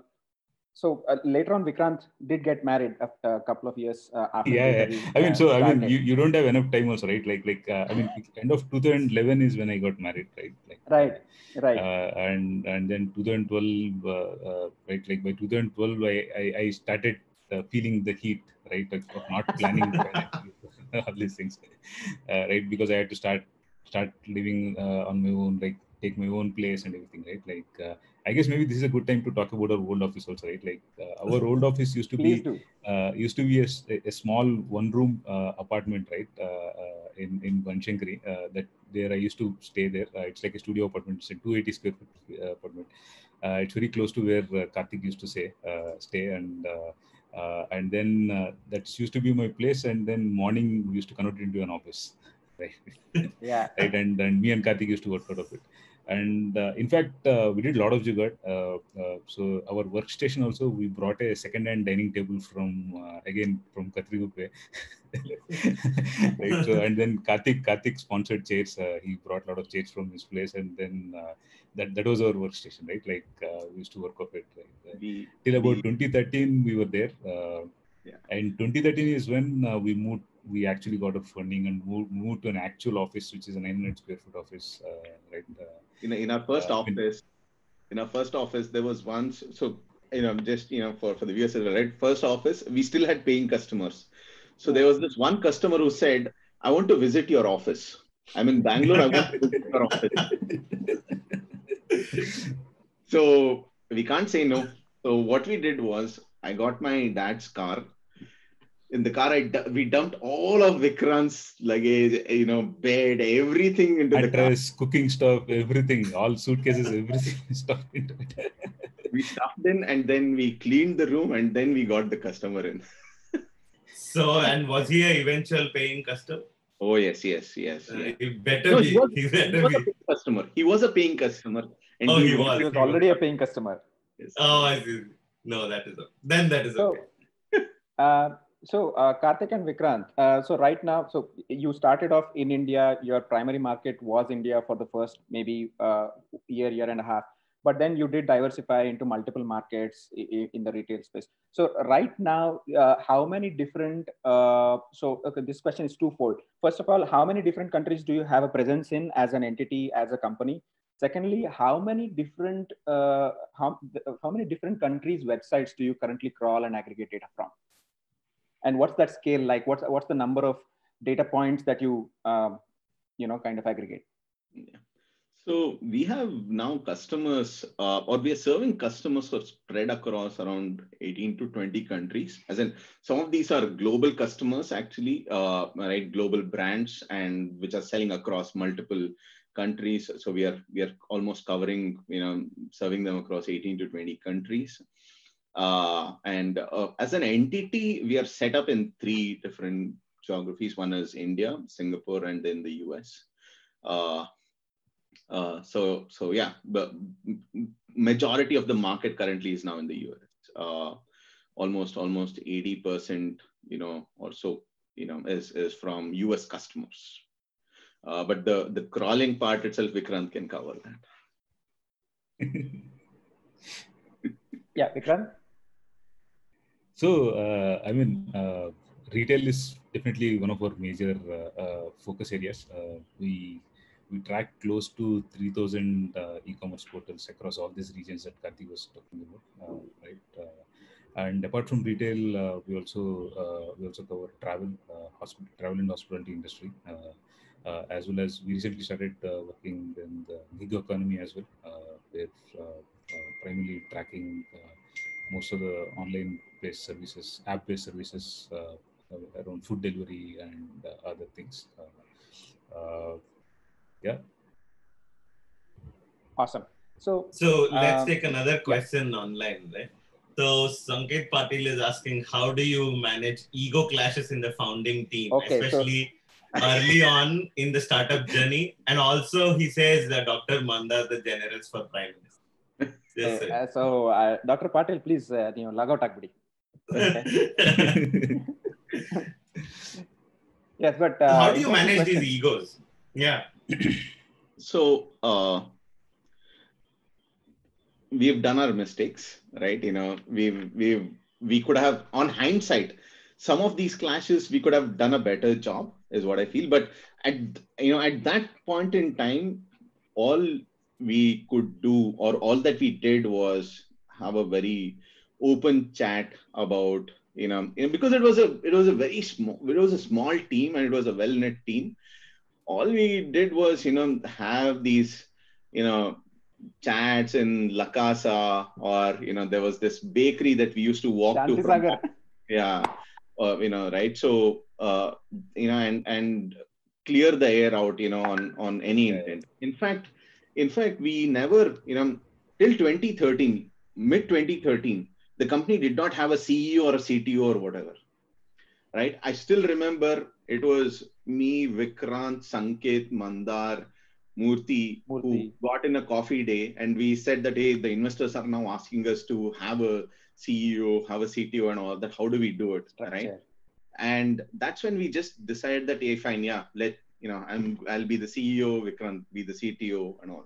so uh, later on, Vikrant did get married after a couple of years uh, after. yeah, yeah. I mean, uh, so I mean, you, you don't have enough time also, right? Like, like uh, I mean, [SIGHS] end of 2011 is when I got married, right? Like, Right, right. Uh, and and then 2012, uh, uh, right? Like by 2012, I I, I started uh, feeling the heat, right? Like of not planning [LAUGHS] [LAUGHS] all these things, uh, right? Because I had to start start living uh, on my own, like take my own place and everything, right? Like. I guess maybe this is a good time to talk about our old office also, right? Like uh, our old office used to be uh, used to be a small one room uh, apartment right? Uh, uh, in in Banashankari uh, that there I used to stay there. Uh, it's like a studio apartment. It's a 280 square foot apartment. Uh, it's very close to where uh, Karthik used to say uh, stay. And uh, uh, and then uh, that's used to be my place. And then morning we used to convert it into an office. Right [LAUGHS] Yeah. right? And, and me and Karthik used to work out of it and uh, in fact uh, we did a lot of jugaad uh, uh, so our workstation also we brought a second hand dining table from uh, again from Kathriguppe [LAUGHS] right so and then Karthik Karthik sponsored chairs uh, he brought a lot of chairs from his place and then uh, that that was our workstation right like uh, we used to work off it right? We, till about we- 2013 we were there Yeah. and 2013 is when uh, we moved we actually got a funding and moved, moved to an actual office which is a 900 square foot office uh, right uh, in, in our first Uh, office, in our first office, there was once, so, you know, just, you know, for, for the viewers, right? First office, we still had paying customers. So there was this one customer who said, I want to visit your office. I'm in Bangalore. I want to visit your office. [LAUGHS] So we can't say no. So what we did was, I got my dad's car. In the car, I du- we dumped all of Vikrant's luggage, you know, bed, everything into the car. address cooking stuff everything all suitcases everything [LAUGHS] stuffed into it we stuffed in and then we cleaned the room and then we got the customer in. So, and was he a eventual paying customer? Oh yes, yes, yes. Uh, yes. he better No, be. he was, He he better was a be. paying customer. He was a paying customer. And Oh, he He was. was already a paying customer. Yes. Oh, I see. No, that is okay. Then that is So, okay. uh, so uh, Karthik and Vikrant. Uh, so right now, so you started off in India. Your primary market was India for the first maybe uh, year, year and a half. But then you did diversify into multiple markets in the retail space. So right now, uh, how many different? Uh, so okay, this question is twofold. First of all, how many different countries do you have a presence in as an entity, as a company? Secondly, how many different uh, how, how many different countries' websites do you currently crawl and aggregate data from? And what's that scale like what's what's the number of data points that you um, you know kind of aggregate So we have now customers, uh, or we are serving customers spread across around 18 to 20 countries. As in, some of these are global customers, actually, uh, right? Global brands, and which are selling across multiple countries. So we are we are almost covering, you know, serving them across 18 to 20 countries. Uh, and uh, as an entity, we are set up in three different geographies. One is India, Singapore, and then the US. Uh, uh, so so yeah, but majority of the market currently is now in the US. Uh, almost almost eighty percent, you know, or so, you know, is is from US customers. Uh, but the the crawling part itself, Vikrant can cover that. [LAUGHS] yeah vikrant So, uh, I mean, uh, retail is definitely one of our major uh, uh, focus areas. Uh, we we track close to 3,000 uh, e-commerce portals across all these regions that Karthik was talking about, right? And apart from retail, we also we also cover travel, hospital, travel and hospitality industry, as well as we recently started working in the gig economy as well, with primarily tracking. Most of the online based services, app based services uh, uh, around food delivery and uh, other things. Uh, uh, yeah. awesome so So let's Um, take another question online, right? So Sanket Patil is asking, how do you manage ego clashes in the founding team, Okay, so- especially early [LAUGHS] on in the startup journey? And also, he says that Dr. Mandar, the generals for prime minister. Yes, sir. uh, so uh, dr patil please uh, you know log out ಆಗ್ಬಿಡಿ. [LAUGHS] yes but uh, how do you important manage these question. egos? Yeah. [CLEARS THROAT] So uh, we've done our mistakes, right? You know, we've we've we could have, on hindsight, some of these clashes we could have done a better job, is what I feel. But at you know at that point in time, all we could do or all that we did was have a very open chat about you know, you know because it was a it was a very small it was a small team and it was a well knit team. All we did was you know have these you know chats in La Casa or you know there was this bakery that we used to walk to. From, yeah, uh, you know right. So uh, you know and and clear the air out you know on on any intent. In fact, in fact we never you know till 2013 mid 2013 the company did not have a ceo or a cto or whatever right i still remember it was me vikrant sanket mandar Murthy, Murthy, who got in a coffee day, and we said that hey, the investors are now asking us to have a CEO, have a CTO, and all that. How do we do it, Structure. right? And that's when we just decided that hey, fine, yeah, let you know, I'm I'll be the CEO, Vikrant be the CTO, and all.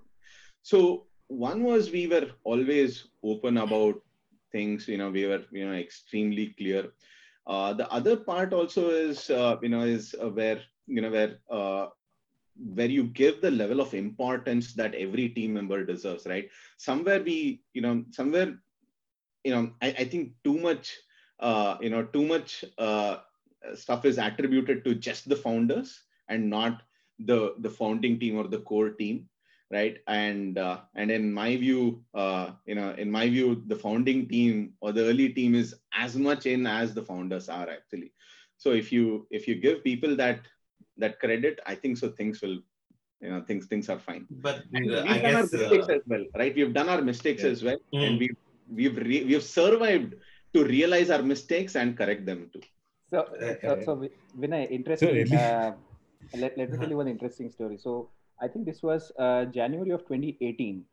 So one was we were always open about things. You know, we were you know extremely clear. Uh, the other part also is uh, you know is uh, where you know where uh, where you give the level of importance that every team member deserves right somewhere we you know somewhere you know i, I think too much uh, you know too much uh, stuff is attributed to just the founders and not the the founding team or the core team right and uh, and in my view uh, you know in my view the founding team or the early team is as much in as the founders are actually so if you if you give people that that credit, I think so things will you know things things are fine. But and uh, we've I done our mistakes uh, as well, right? We've done our mistakes Yeah. as well, Mm. and we've we've re- we've survived to realize our mistakes and correct them too. So, Uh, so, so Vi- Vinay, interesting. really- uh, let, let me tell you one interesting story. So, I think this was uh, January of 2018,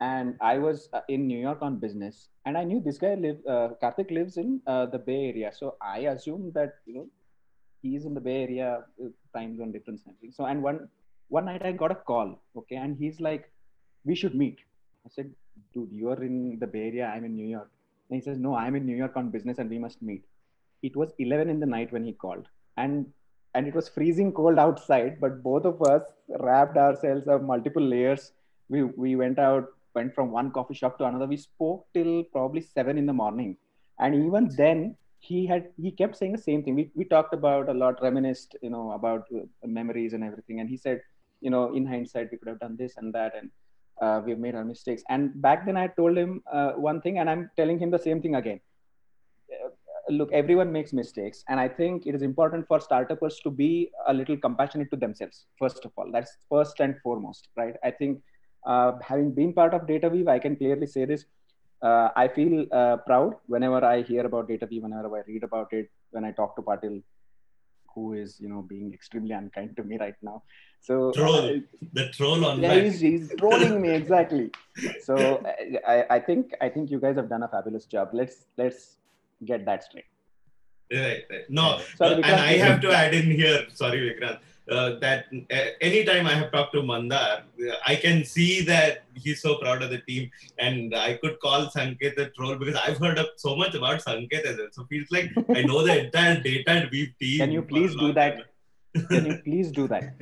and I was uh, in New York on business, and I knew this guy live. Uh, Karthik lives in uh, the Bay Area, so I assumed that you know he's in the Bay Area, uh, time zone difference and everything. So, and one one night I got a call, okay, and he's like, "We should meet." I said, "Dude, you're in the Bay Area. I'm in New York." And he says, "No, I'm in New York on business, and we must meet." It was 11 in the night when he called, and and it was freezing cold outside. But both of us wrapped ourselves up multiple layers. We we went out, went from one coffee shop to another. We spoke till probably seven in the morning, and even then he had he kept saying the same thing. We we talked about a lot, reminisced, you know, about uh, memories and everything. And he said, you know, in hindsight, we could have done this and that, and uh, we've made our mistakes. And back then, I told him uh, one thing, and I'm telling him the same thing again. Look, everyone makes mistakes, and I think it is important for startups to be a little compassionate to themselves. First of all, that's first and foremost, right? I think uh, having been part of DataWeave, I can clearly say this. Uh, I feel uh, proud whenever I hear about DataWeave, whenever I read about it, when I talk to Patil, who is you know being extremely unkind to me right now. So Troll. uh, the troll on yeah, he's, he's trolling me [LAUGHS] exactly. So I, I think I think you guys have done a fabulous job. Let's let's get that straight. Right, right. No, Sorry, uh, and I have to add in here, sorry, Vikrant, uh, that uh, anytime I have talked to Mandar, I can see that he's so proud of the team. And I could call Sanket a troll because I've heard of so much about Sanket as well. So feels like I know the entire data and weave team. Can you please do that? Can you please do that?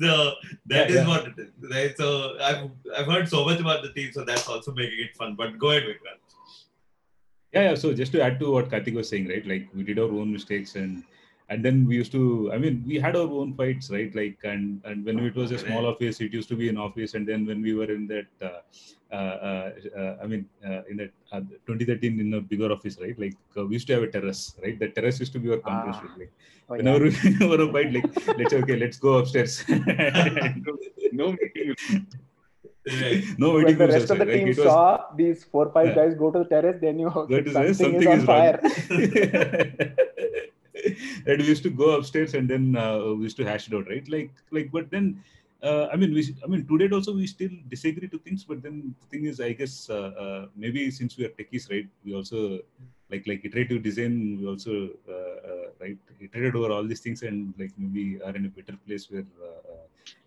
so that is Yeah, yeah. what it is, right? So I've I've heard so much about the team, so that's also making it fun. But go ahead, Vikrant. Yeah, yeah. So just to add to what Karthik was saying, right? Like we did our own mistakes and and then we used to i mean we had our own fights right like and and when it was a small office it used to be an office and then when we were in that uh, uh, uh, uh, i mean uh, in that uh, 2013 in a bigger office right like uh, we used to have a terrace right the terrace used to be our conference Ah. room like Oh, whenever yeah. we [LAUGHS] were a fight like let's okay let's go upstairs [LAUGHS] no meeting. [LAUGHS] Right. [LAUGHS] no When waiting the rest of the team like, it was saw these four five Yeah. guys go to the terrace, they knew okay, That is something, something is on is fire. [LAUGHS] and we used to go upstairs and then uh, we used to hash it out, right? Like, like, but then, uh, I mean, we, I mean, today also we still disagree to things, but then the thing is, I guess uh, uh, maybe since we are techies, right? We also like like iterative design. We also uh, uh, right iterated over all these things and like maybe are in a better place where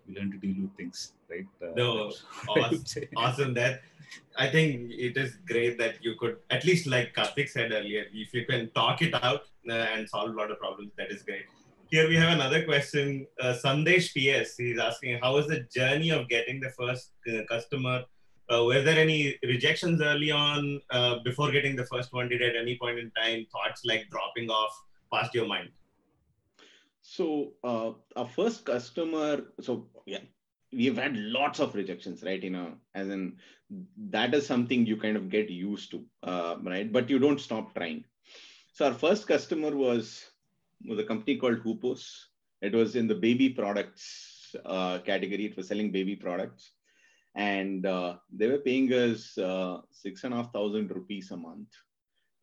we learn to deal with things, right? Uh, No, that's what I [LAUGHS] awesome. awesome that. I think it is great that you could at least like karthik said earlier if you can talk it out uh, and solve a lot of problems that is great. Here we have another question. Uh, sandesh ps he's asking how was the journey of getting the first uh, customer? Uh, were there any rejections early on uh, before getting the first one? Did at any point in time thoughts like dropping off past your mind So uh, our first customer, so yeah, we've had lots of rejections, right? You know, as in that is something you kind of get used to, uh, right? But you don't stop trying. So our first customer was was a company called Hoopos. It was in the baby products uh, category. It was selling baby products, and uh, they were paying us uh, six and a half thousand rupees a month,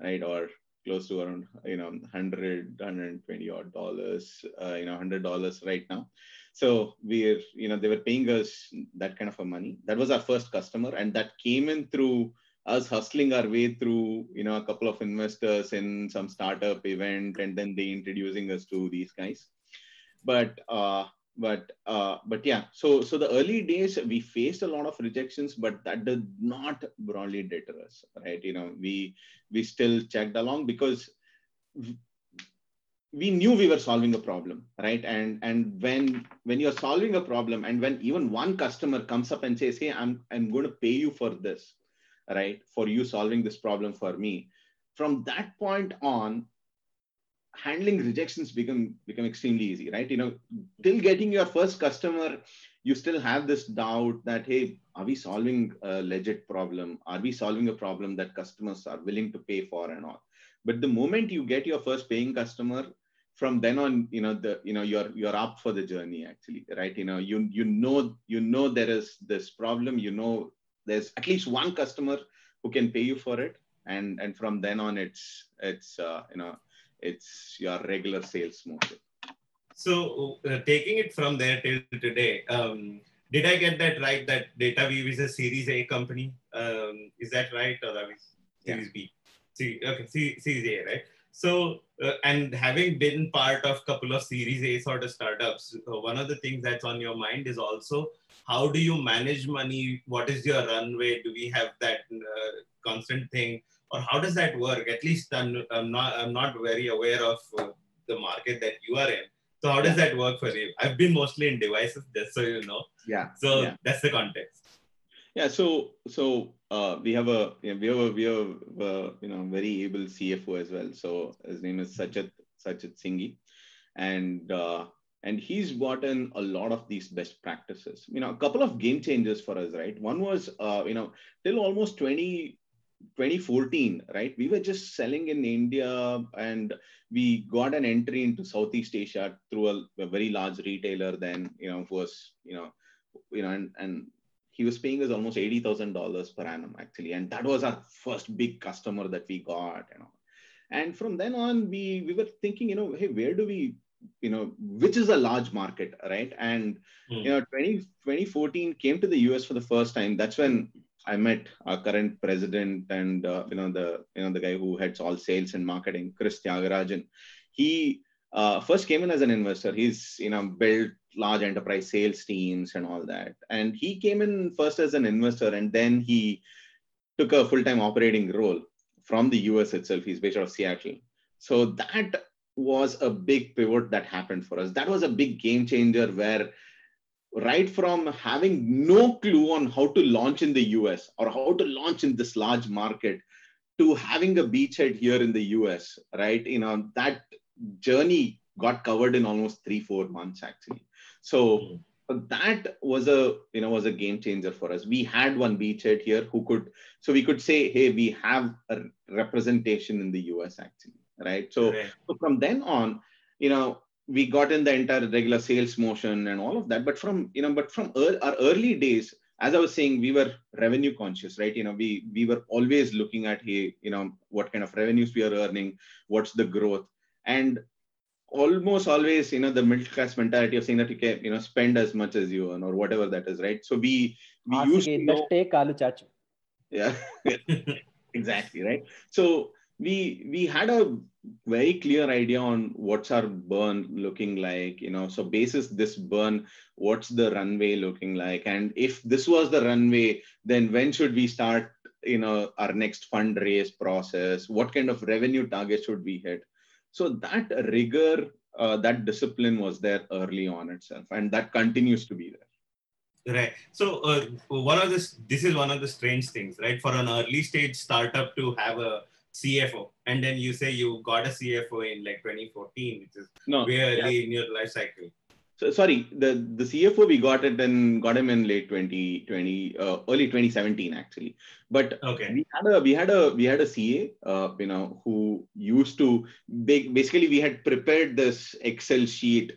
right? Or close to around you know 100 120 odd dollars uh, you know 100 dollars right now. So we're you know they were paying us that kind of a money. That was our first customer and that came in through us hustling our way through you know a couple of investors in some startup event and then they introducing us to these guys. But uh but uh but yeah so so the early days we faced a lot of rejections but that did not broadly deter us right? You know we we still checked along because we knew we were solving a problem right? And and when when you're solving a problem and when even one customer comes up and says hey i'm i'm going to pay you for this right? For you solving this problem for me. From that point on handling rejections become become extremely easy right? You know till getting your first customer you still have this doubt that hey are we solving a legit problem? Are we solving a problem that customers are willing to pay for and all? But the moment you get your first paying customer from then on you know the you know you're you're up for the journey actually right? You know you you know you know there is this problem you know there's at least one customer who can pay you for it and and from then on it's it's uh, you know it's your regular sales motion So, uh, taking it from there till today, um, did I get that right? That DataWeave is a Series A company. Um, is that right, or are we Series B? See, okay, C, Series A, right? So, uh, and having been part of a couple of Series A sort of startups, uh, one of the things that's on your mind is also how do you manage money? What is your runway? Do we have that uh, constant thing, or how does that work? At least I'm, I'm not I'm not very aware of uh, the market that you are in. So how does that work for you? I've been mostly in devices, just so you know. yeah So yeah. that's the context. Yeah, so so uh, we have a yeah, we have a we have a, you know very able CFO as well. So his name is Sachet Sachet Singhi, and uh, and he's brought in a lot of these best practices. You know, a couple of game changers for us, right? One was uh, you know till almost 20, 2014, right? We were just selling in India, and we got an entry into Southeast Asia through a, a very large retailer. Then you know who was you know you know and and he was paying us almost eighty thousand dollars per annum actually, and that was our first big customer that we got. You know, and from then on, we we were thinking, you know, hey, where do we, you know, which is a large market, right? And Hmm. you know, 20, 2014 came to the US for the first time. That's when I met our current president and uh, you know the you know the guy who heads all sales and marketing, Chris Tyagarajan. He uh, first came in as an investor. He's you know built large enterprise sales teams and all that. And he came in first as an investor, and then he took a full-time operating role from the US itself. He's based out of Seattle. So that was a big pivot that happened for us. That was a big game changer where right from having no clue on how to launch in the US or how to launch in this large market to having a beachhead here in the US, right? You know, that journey got covered in almost three, four months actually. So hmm. that was a you know was a game changer for us. We had one beachhead here who could so we could say, hey, we have a representation in the US actually, right? So, Right. so from then on, you know, we got in the entire regular sales motion and all of that but from you know but from er- our early days as i was saying we were revenue conscious right? You know we we were always looking at hey you know what kind of revenues we are earning what's the growth? And almost always you know the middle class mentality of saying that you can you know spend as much as you earn or whatever that is right? So we we used to know, yeah [LAUGHS] exactly right? So we we had a very clear idea on what's our burn looking like you know so basis this burn what's the runway looking like? And if this was the runway then when should we start you know our next fundraise process? What kind of revenue target should we hit? So that rigor uh, that discipline was there early on itself and that continues to be there. Right. So uh, one of this this is one of the strange things right? For an early stage startup to have a CFO, and then you say you got a CFO in like 2014, which is no way early yeah. in your life cycle. So sorry, the the CFO we got it and got him in late 2020, uh, early 2017 actually. But Okay. we had a we had a we had a CA, uh, you know, who used to ba- basically we had prepared this Excel sheet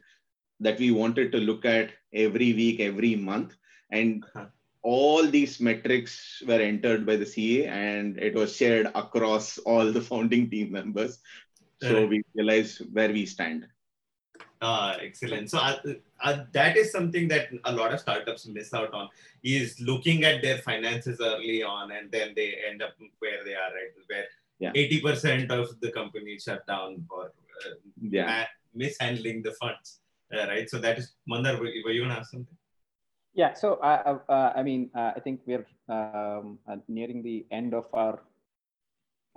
that we wanted to look at every week, every month, and Uh-huh. All these metrics were entered by the CA and it was shared across all the founding team members. So Correct. we realized where we stand. Ah, excellent. So uh, uh, that is something that a lot of startups miss out on is looking at their finances early on, and then they end up where they are right, where Yeah. eighty percent of the company shut down for uh, Yeah. mishandling the funds. Uh, right. So that is Mandar. Were, you gonna ask something? Yeah, so uh, uh, I mean, uh, I think we're um, uh, nearing the end of our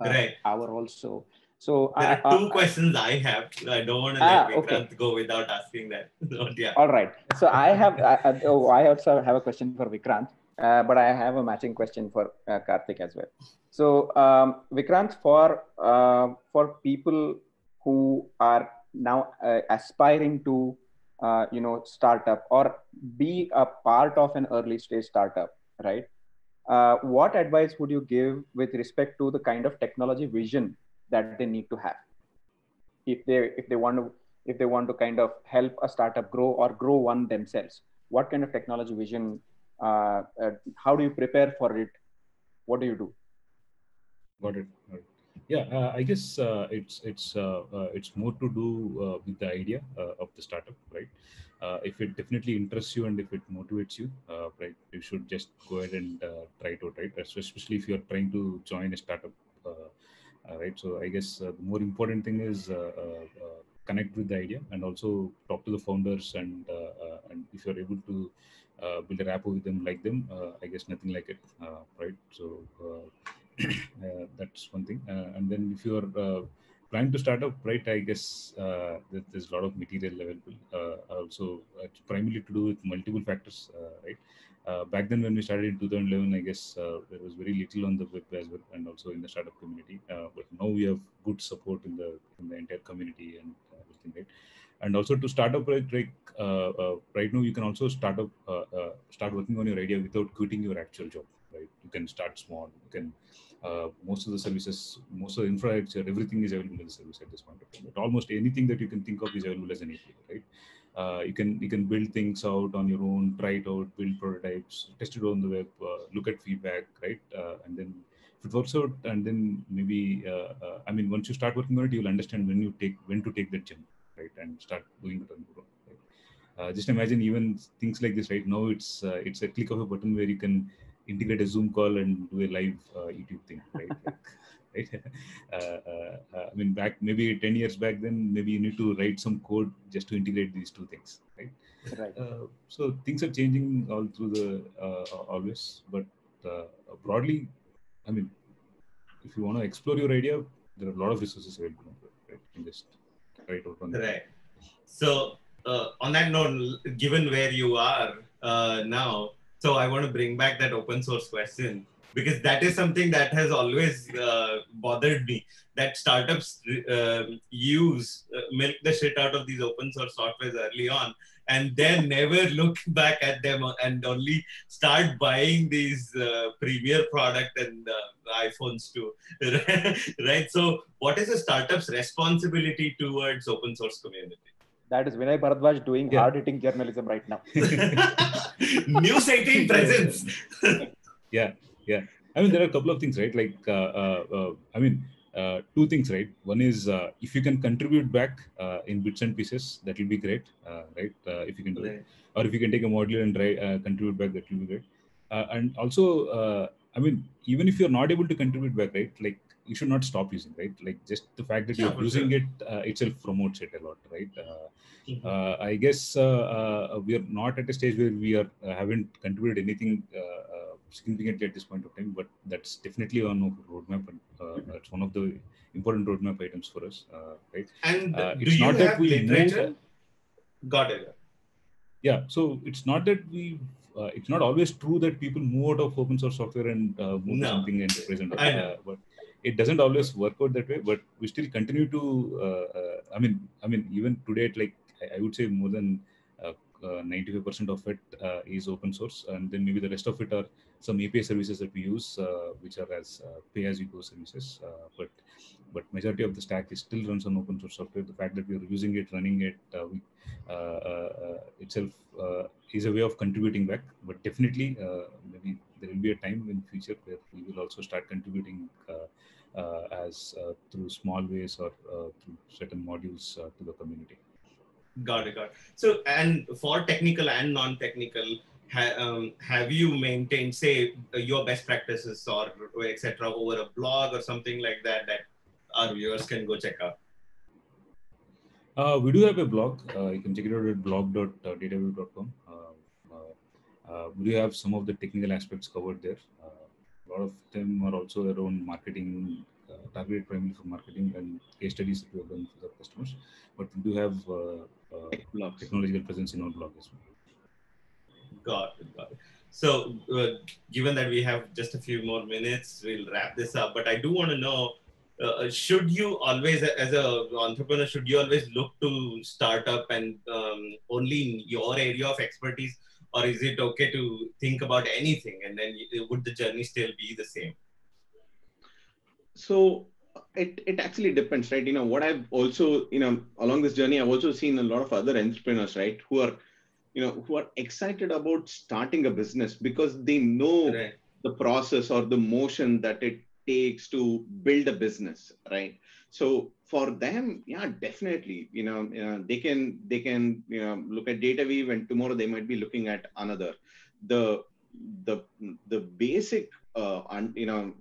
uh, Right. hour also. So There uh, are two uh, questions I have. I don't want to Ah, let okay. Vikrant go without asking that. [LAUGHS] But yeah. All right. So I have, I, I- oh, I also have a question for Vikrant, uh, but I have a matching question for uh, Karthik as well. So um, Vikrant, for uh, for people who are now uh, aspiring to, uh, you know, startup or be a part of an early stage startup, right? Uh, what advice would you give with respect to the kind of technology vision that they need to have if they if they want to if they want to kind of help a startup grow or grow one themselves what kind of technology vision uh, uh, how do you prepare for it what do you do Got it. Got it. Yeah, uh, I guess uh, it's it's uh, uh, it's more to do uh, with the idea uh, of the startup, right? Uh, if it definitely interests you and if it motivates you, uh, right, you should just go ahead and uh, try out, right? Especially if you're trying to join a startup, right? So I guess the more important thing is connect with the idea and also talk to the founders and and if you're able to build a rapport with them, like them, I guess nothing like it, right? So. Uh, that's one thing. Uh, and then if you're uh, planning to start up, right, I guess there's a lot of material available. Also, primarily to do with multiple factors, right? Uh, back then, when we started in 2011, I guess uh, there was very little on the web as well, and also in the startup community. Uh, but now we have good support in the in the entire community and everything, right? And also to start up, right, like, right now, you can also start up, start working on your idea without quitting your actual job, right? You can start small. You can uh, most of the services, most of the infrastructure, everything is available as a service at this point of time. But almost anything that you can think of is available as an API, right? Uh, you can you can build things out on your own, try it out, build prototypes, test it on the web, uh, look at feedback, right? Uh, and then if it works out, and then maybe uh, uh, I mean, once you start working on it, you'll understand when you take when to take that jump, right, and start doing it on your own. Right? Just imagine even things like this right now. It's it's a click of a button where you can integrate a Zoom call and do a live uh, YouTube thing, right? [LAUGHS] Right? [LAUGHS] Uh, uh, uh, I mean, back maybe 10 years back, then maybe you need to write some code just to integrate these two things, right? right Uh, so things are changing all through the uh, always, but uh, broadly, I mean, if you want to explore your idea, there are a lot of resources available, right? You can just write out on the Right. So uh, on that note, given where you are uh, now, so I want to bring back that open source question because that is something that has always uh, bothered me. That startups uh, use uh, milk the shit out of these open source softwares early on, and then never [LAUGHS] look back at them and only start buying these uh, premier product and uh, iPhones too, [LAUGHS] right? So, what is a startup's responsibility towards open source community? That is vinay bharadwaj doing Yeah. hard hitting journalism right now. [LAUGHS] News 18 presence. [LAUGHS] yeah yeah. I mean there are a couple of things right? Like uh, uh, uh, i mean uh, two things right? One is uh, if you can contribute back uh, in bits and pieces that will be great uh, right? Uh, if you can do it. Or if you can take a module and try uh, contribute back that will be great. Uh, and also uh, i mean even if you're not able to contribute back right? Like you should not stop using right like just the fact that Yeah, you're using sure. it uh, itself promotes it a lot right uh, Mhm. uh, i guess uh, uh, we are not at a stage where we are uh, haven't contributed anything significantly at this point of time but that's definitely on our roadmap and uh, it's one of the important roadmap items for us uh, right And Uh, do it's you not that we literature? moved- Got it. yeah so it's not that we uh, it's not always true that people move out of open source software and uh, move to something enterprise and uh, but it doesn't always work out that way but we still continue to uh, uh, i mean i mean even today it like i, would say more than uh, uh, 95% of it is open source. And then maybe the rest of it are some api services that we use which are as pay as you go services but but majority of the stack is still runs on open source software. The fact that we are using it running it uh, we, uh, uh, itself is a way of contributing back. But definitely maybe there will be a time in future where we will also start contributing uh, uh, as uh, through small ways or uh, through certain modules uh, to the community Got it. Got it. So, and for technical and non-technical, ha- um, have you maintained, say, your best practices or etc. over a blog or something like that that our viewers can go check out? Uh, we do have a blog. Uh, you can check it out at blog.dataweave.com. Uh, we do have some of the technical aspects covered there. Uh, a lot of them are also around marketing, uh, targeted primarily for marketing and case studies that we have done for the customers. But we do have uh, technological presence in our blog as well. Got it. Got it. So, uh, given that we have just a few more minutes, we'll wrap this up. But I do want to know: uh, should you always, as an entrepreneur, should you always look to startup and um, only in your area of expertise, or is it okay to think about anything and then would the journey still be the same? so it it actually depends right you know what i've also you know along this journey i've also seen a lot of other entrepreneurs right who are you know who are excited about starting a business because they know Right. the process or the motion that it takes to build a business right so for them yeah definitely you know, know they can they can you know look at dataweave and tomorrow they might be looking at another. The the the basic uh un, you know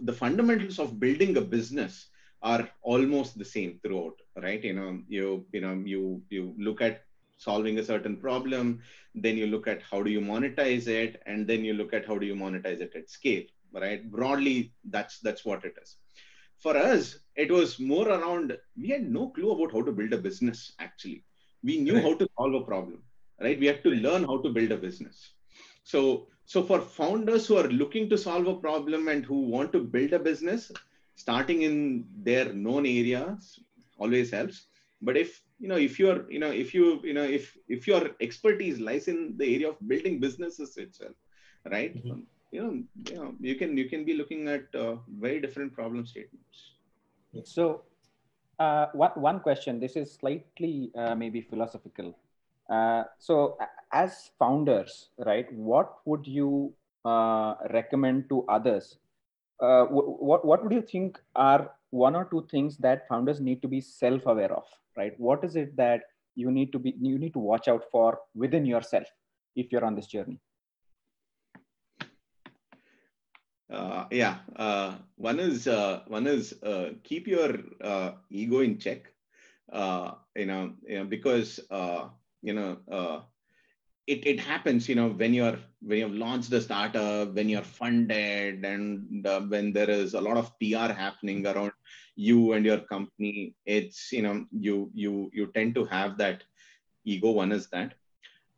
the fundamentals of building a business are almost the same throughout right? You know you you know you you look at solving a certain problem then you look at how do you monetize it and then you look at how do you monetize it at scale right? Broadly that's that's what it is for us it was more around we had no clue about how to build a business actually. We knew Right. how to solve a problem right? We had to learn how to build a business. So so for founders who are looking to solve a problem and who want to build a business starting in their known areas always helps. But if you know if you're you know if you you know if if your expertise lies in the area of building businesses itself right? Mhm. You know you know you can you can be looking at uh, very different problem statements So, uh, one, one question. This is slightly uh, maybe philosophical. Uh, so, as founders, right, what would you uh, recommend to others? Uh, what what would you think are one or two things that founders need to be self-aware of? Right, what is it that you need to be you need to watch out for within yourself if you're on this journey? Uh, yeah uh, one is uh, one is uh, keep your uh, ego in check. Uh, you know, you know because you know it, it happens you know when you're when you've launched a startup when you're funded and when there is a lot of pr happening around you and your company it's you know you you you tend to have that ego. One is that.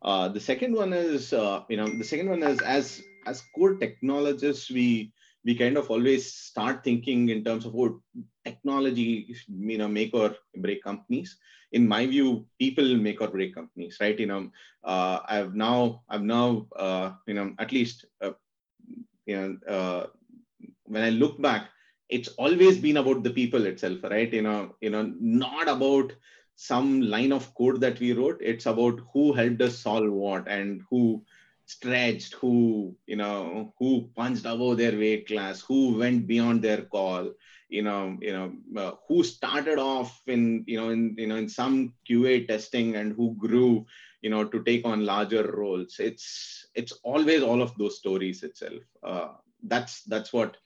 The second one is you know the second one is as as core technologists we we kind of always start thinking in terms of oh technology you know make or break companies. In my view people make or break companies right? You know uh, i've now i've now uh, you know at least uh, you know uh, when i look back it's always been about the people itself right? You know you know not about some line of code that we wrote. It's about who helped us solve what and who stretched who you know who punched above their weight class who went beyond their call you know you know uh, who started off in you know in you know in some qa testing and who grew you know to take on larger roles it's it's always all of those stories itself uh, that's that's what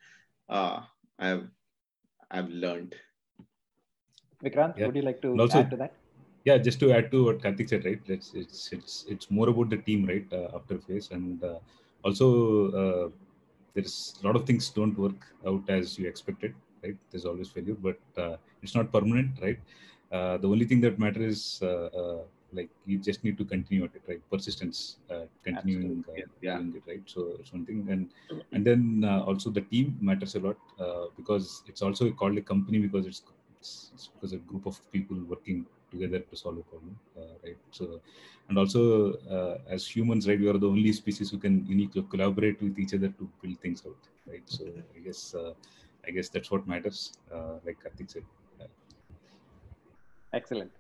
uh, i've I've learned. Vikrant, Yeah. would you like to also- add to that? Yeah just to add to what Karthik said right it's it's it's, it's more about the team right uh, after phase. And uh, also uh, there's a lot of things don't work out as you expected right? There's always failure but uh, it's not permanent right? Uh, the only thing that matters is uh, uh, like you just need to continue at it right? Persistence uh, continuing uh, Yeah. doing it right? So it's one thing. And and then uh, also the team matters a lot uh, because it's also called a company because it's it's, it's because a group of people working together to solve a problem uh, right so and also uh, as humans right we are the only species who can uniquely collaborate with each other to build things out right so i guess uh, i guess that's what matters uh, like Karthik said Excellent.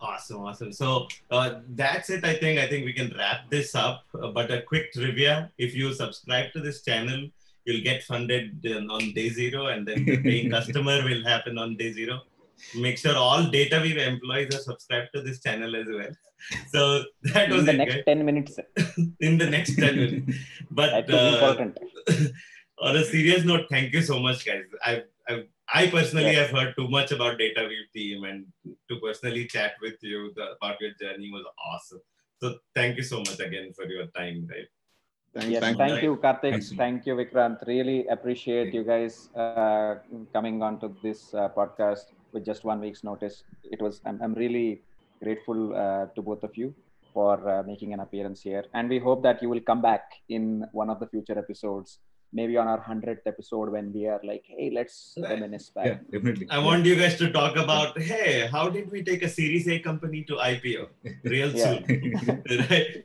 Awesome, awesome. So uh, that's it. I think. I think we can wrap this up. Uh, but a quick trivia: if you subscribe to this channel, you'll get funded uh, on day zero, and then the paying [LAUGHS] customer will happen on day zero. Make sure all DataWeave employees are subscribed to this channel as well. So that was In the it, next guys. 10 minutes, [LAUGHS] In the next ten minutes. But uh, [LAUGHS] on a serious note, thank you so much, guys. I I, I personally Yes. have heard too much about DataWeave team, and to personally chat with you the, about your journey was awesome. So thank you so much again for your time, right? Thanks, Yes, thanks. thank you, Karthik. Thanks. Thank you, Vikrant. Really appreciate you guys uh, coming on to this uh, podcast with just one week's notice. It was. I'm, I'm really grateful uh, to both of you for uh, making an appearance here, and we hope that you will come back in one of the future episodes. Maybe on our hundredth episode when we are like, hey, let's Right. reminisce back. yeah definitely I want you guys to talk about, hey, how did we take a Series A company to IPO real soon? [LAUGHS] right?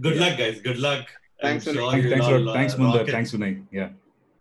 Good luck, guys. Good luck. Thanks, Vinay. sure thanks, you'll thanks, all, Lord. uh, thanks Mandar thanks Vinay yeah